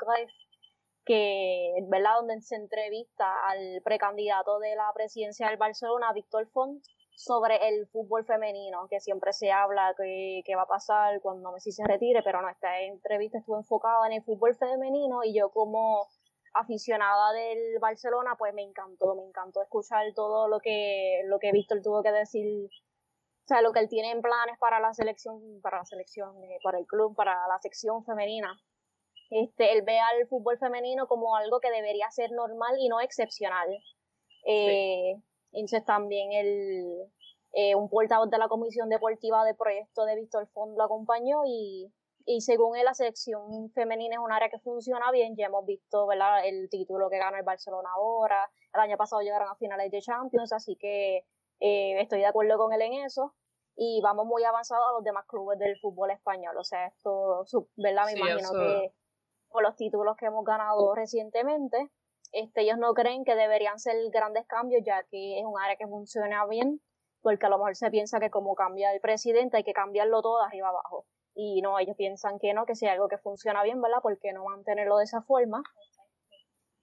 que, ¿verdad? Donde se entrevista al precandidato de la presidencia del Barcelona, Víctor Font, sobre el fútbol femenino, que siempre se habla que, va a pasar cuando Messi se retire, pero no, esta entrevista estuvo enfocada en el fútbol femenino y yo como aficionada del Barcelona, pues me encantó, me encantó escuchar todo lo que, lo que Víctor tuvo que decir, o sea, lo que él tiene en planes para la selección, para la selección, eh, para el club, para la sección femenina. Este, él ve al fútbol femenino como algo que debería ser normal y no excepcional. Eh, entonces también el, eh, un portavoz de la Comisión Deportiva de Proyecto de Víctor Font lo acompañó y, y según él la selección femenina es un área que funciona bien, ya hemos visto ¿verdad? el título que gana el Barcelona ahora, el año pasado llegaron a finales de Champions, así que eh, estoy de acuerdo con él en eso y vamos muy avanzados a los demás clubes del fútbol español, o sea, esto, ¿verdad? Me imagino que con los títulos que hemos ganado recientemente, este, ellos no creen que deberían ser grandes cambios, ya que es un área que funciona bien, porque a lo mejor se piensa que como cambia el presidente hay que cambiarlo todo de arriba abajo. Y no, ellos piensan que no, que si algo que funciona bien, ¿verdad? ¿Por qué no mantenerlo de esa forma?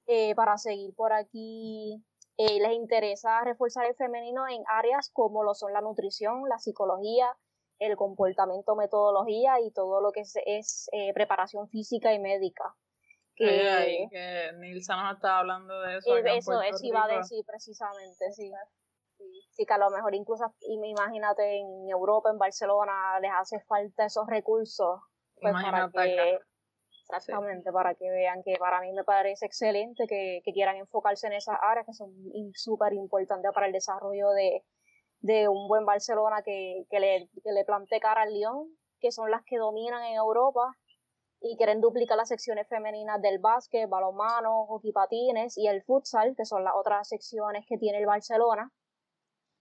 Eh, para seguir por aquí, eh, les interesa reforzar el femenino en áreas como lo son la nutrición, la psicología, el comportamiento, metodología y todo lo que es, es eh, preparación física y médica que, que Nilsa nos estaba hablando de eso. eso, eso iba a decir precisamente, sí. sí. que a lo mejor incluso, imagínate, en Europa, en Barcelona, les hace falta esos recursos. Pues para que, exactamente, para que vean que para mí me parece excelente que, que quieran enfocarse en esas áreas que son súper importantes para el desarrollo de, de un buen Barcelona que, que, le, que le plante cara al Lyon, que son las que dominan en Europa y quieren duplicar las secciones femeninas del básquet, balonmano, hockey patines y el futsal, que son las otras secciones que tiene el Barcelona.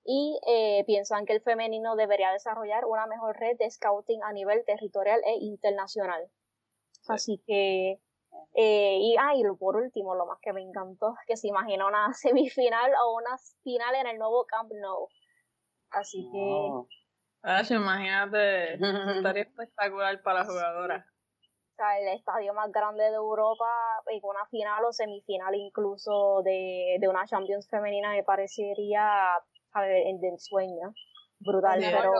Y eh, piensan que el femenino debería desarrollar una mejor red de scouting a nivel territorial e internacional. Así que, eh, y, ah, y por último, lo más que me encantó, que se imagina una semifinal o una final en el nuevo Camp Nou. Así que... Ah, imagínate, estaría espectacular para la jugadora el estadio más grande de Europa y con una final o semifinal incluso de, una Champions femenina me parecería a ver, de ensueño brutal pero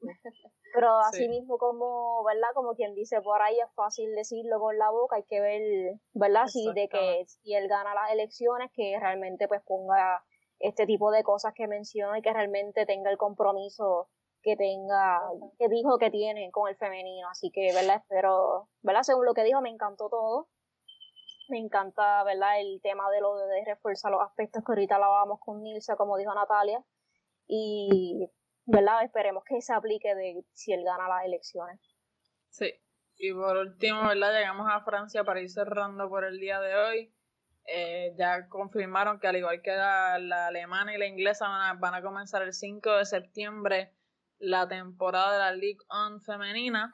pero así mismo como verdad como quien dice por ahí es fácil decirlo con la boca hay que ver verdad si de que si él gana las elecciones que realmente pues ponga este tipo de cosas que menciona y que realmente tenga el compromiso que tenga, que dijo que tiene con el femenino. Así que, ¿verdad? Espero, ¿verdad? Según lo que dijo, me encantó todo. Me encanta, ¿verdad? El tema de lo de reforzar los aspectos que ahorita hablábamos con Nilsa, como dijo Natalia. Y, ¿verdad? Esperemos que se aplique de si él gana las elecciones. Sí. Y por último, ¿verdad? Llegamos a Francia para ir cerrando por el día de hoy. Eh, ya confirmaron que al igual que la, la alemana y la inglesa van a, van a comenzar el 5 de septiembre la temporada de la Ligue 1 femenina.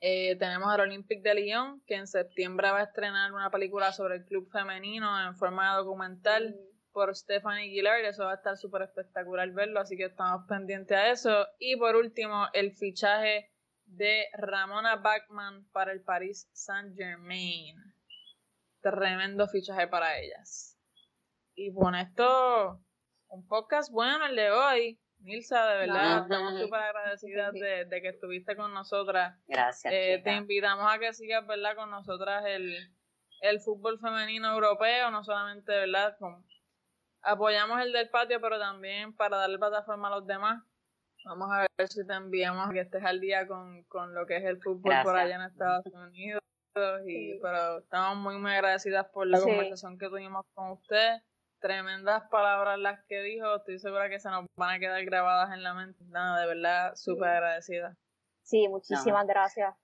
Eh, tenemos al Olympique de Lyon, que en septiembre va a estrenar una película sobre el club femenino en forma de documental por Stephanie Gillard. Eso va a estar súper espectacular verlo, así que estamos pendientes a eso. Y por último, el fichaje de Ramona Bachman para el Paris Saint Germain. Tremendo fichaje para ellas. y con esto, un podcast bueno el de hoy. Nilsa, de verdad, estamos súper agradecidas de, de, que estuviste con nosotras. Gracias. Eh, te invitamos a que sigas, ¿verdad?, con nosotras el, el fútbol femenino europeo, no solamente, ¿verdad?, con, apoyamos el del patio, pero también para darle plataforma a los demás. Vamos a ver si te enviamos a que estés al día con, con lo que es el fútbol por allá en Estados Unidos. Y, Pero estamos muy, muy agradecidas por la conversación que tuvimos con usted tremendas palabras las que dijo, estoy segura que se nos van a quedar grabadas en la mente. Nada, de verdad, súper agradecida. Sí, muchísimas gracias.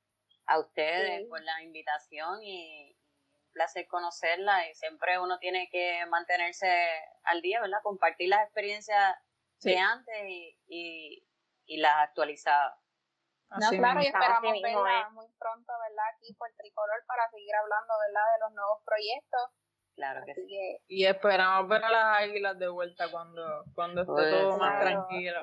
A ustedes por la invitación y un placer conocerla y siempre uno tiene que mantenerse al día, ¿verdad? Compartir las experiencias de antes y, y, y las actualizadas. No, claro, y esperamos verla muy pronto, ¿verdad? Aquí por Tricolor para seguir hablando, ¿verdad? De los nuevos proyectos Claro que sí. Y esperamos ver a las águilas de vuelta cuando, cuando esté pues, todo más tranquilo.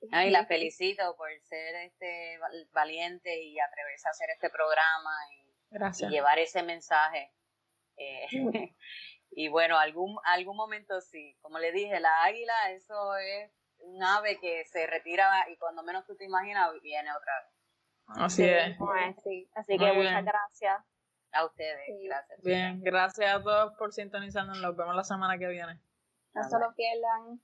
y la felicito por ser este valiente y atreverse a hacer este programa y, llevar ese mensaje. Eh, y bueno, algún, algún momento sí, como le dije, la águila, eso es un ave que se retira y cuando menos tú te imaginas viene otra vez. Así es. Así que muchas gracias. A ustedes, gracias. Bien, gracias a todos por sintonizarnos. Nos vemos la semana que viene. No se lo pierdan.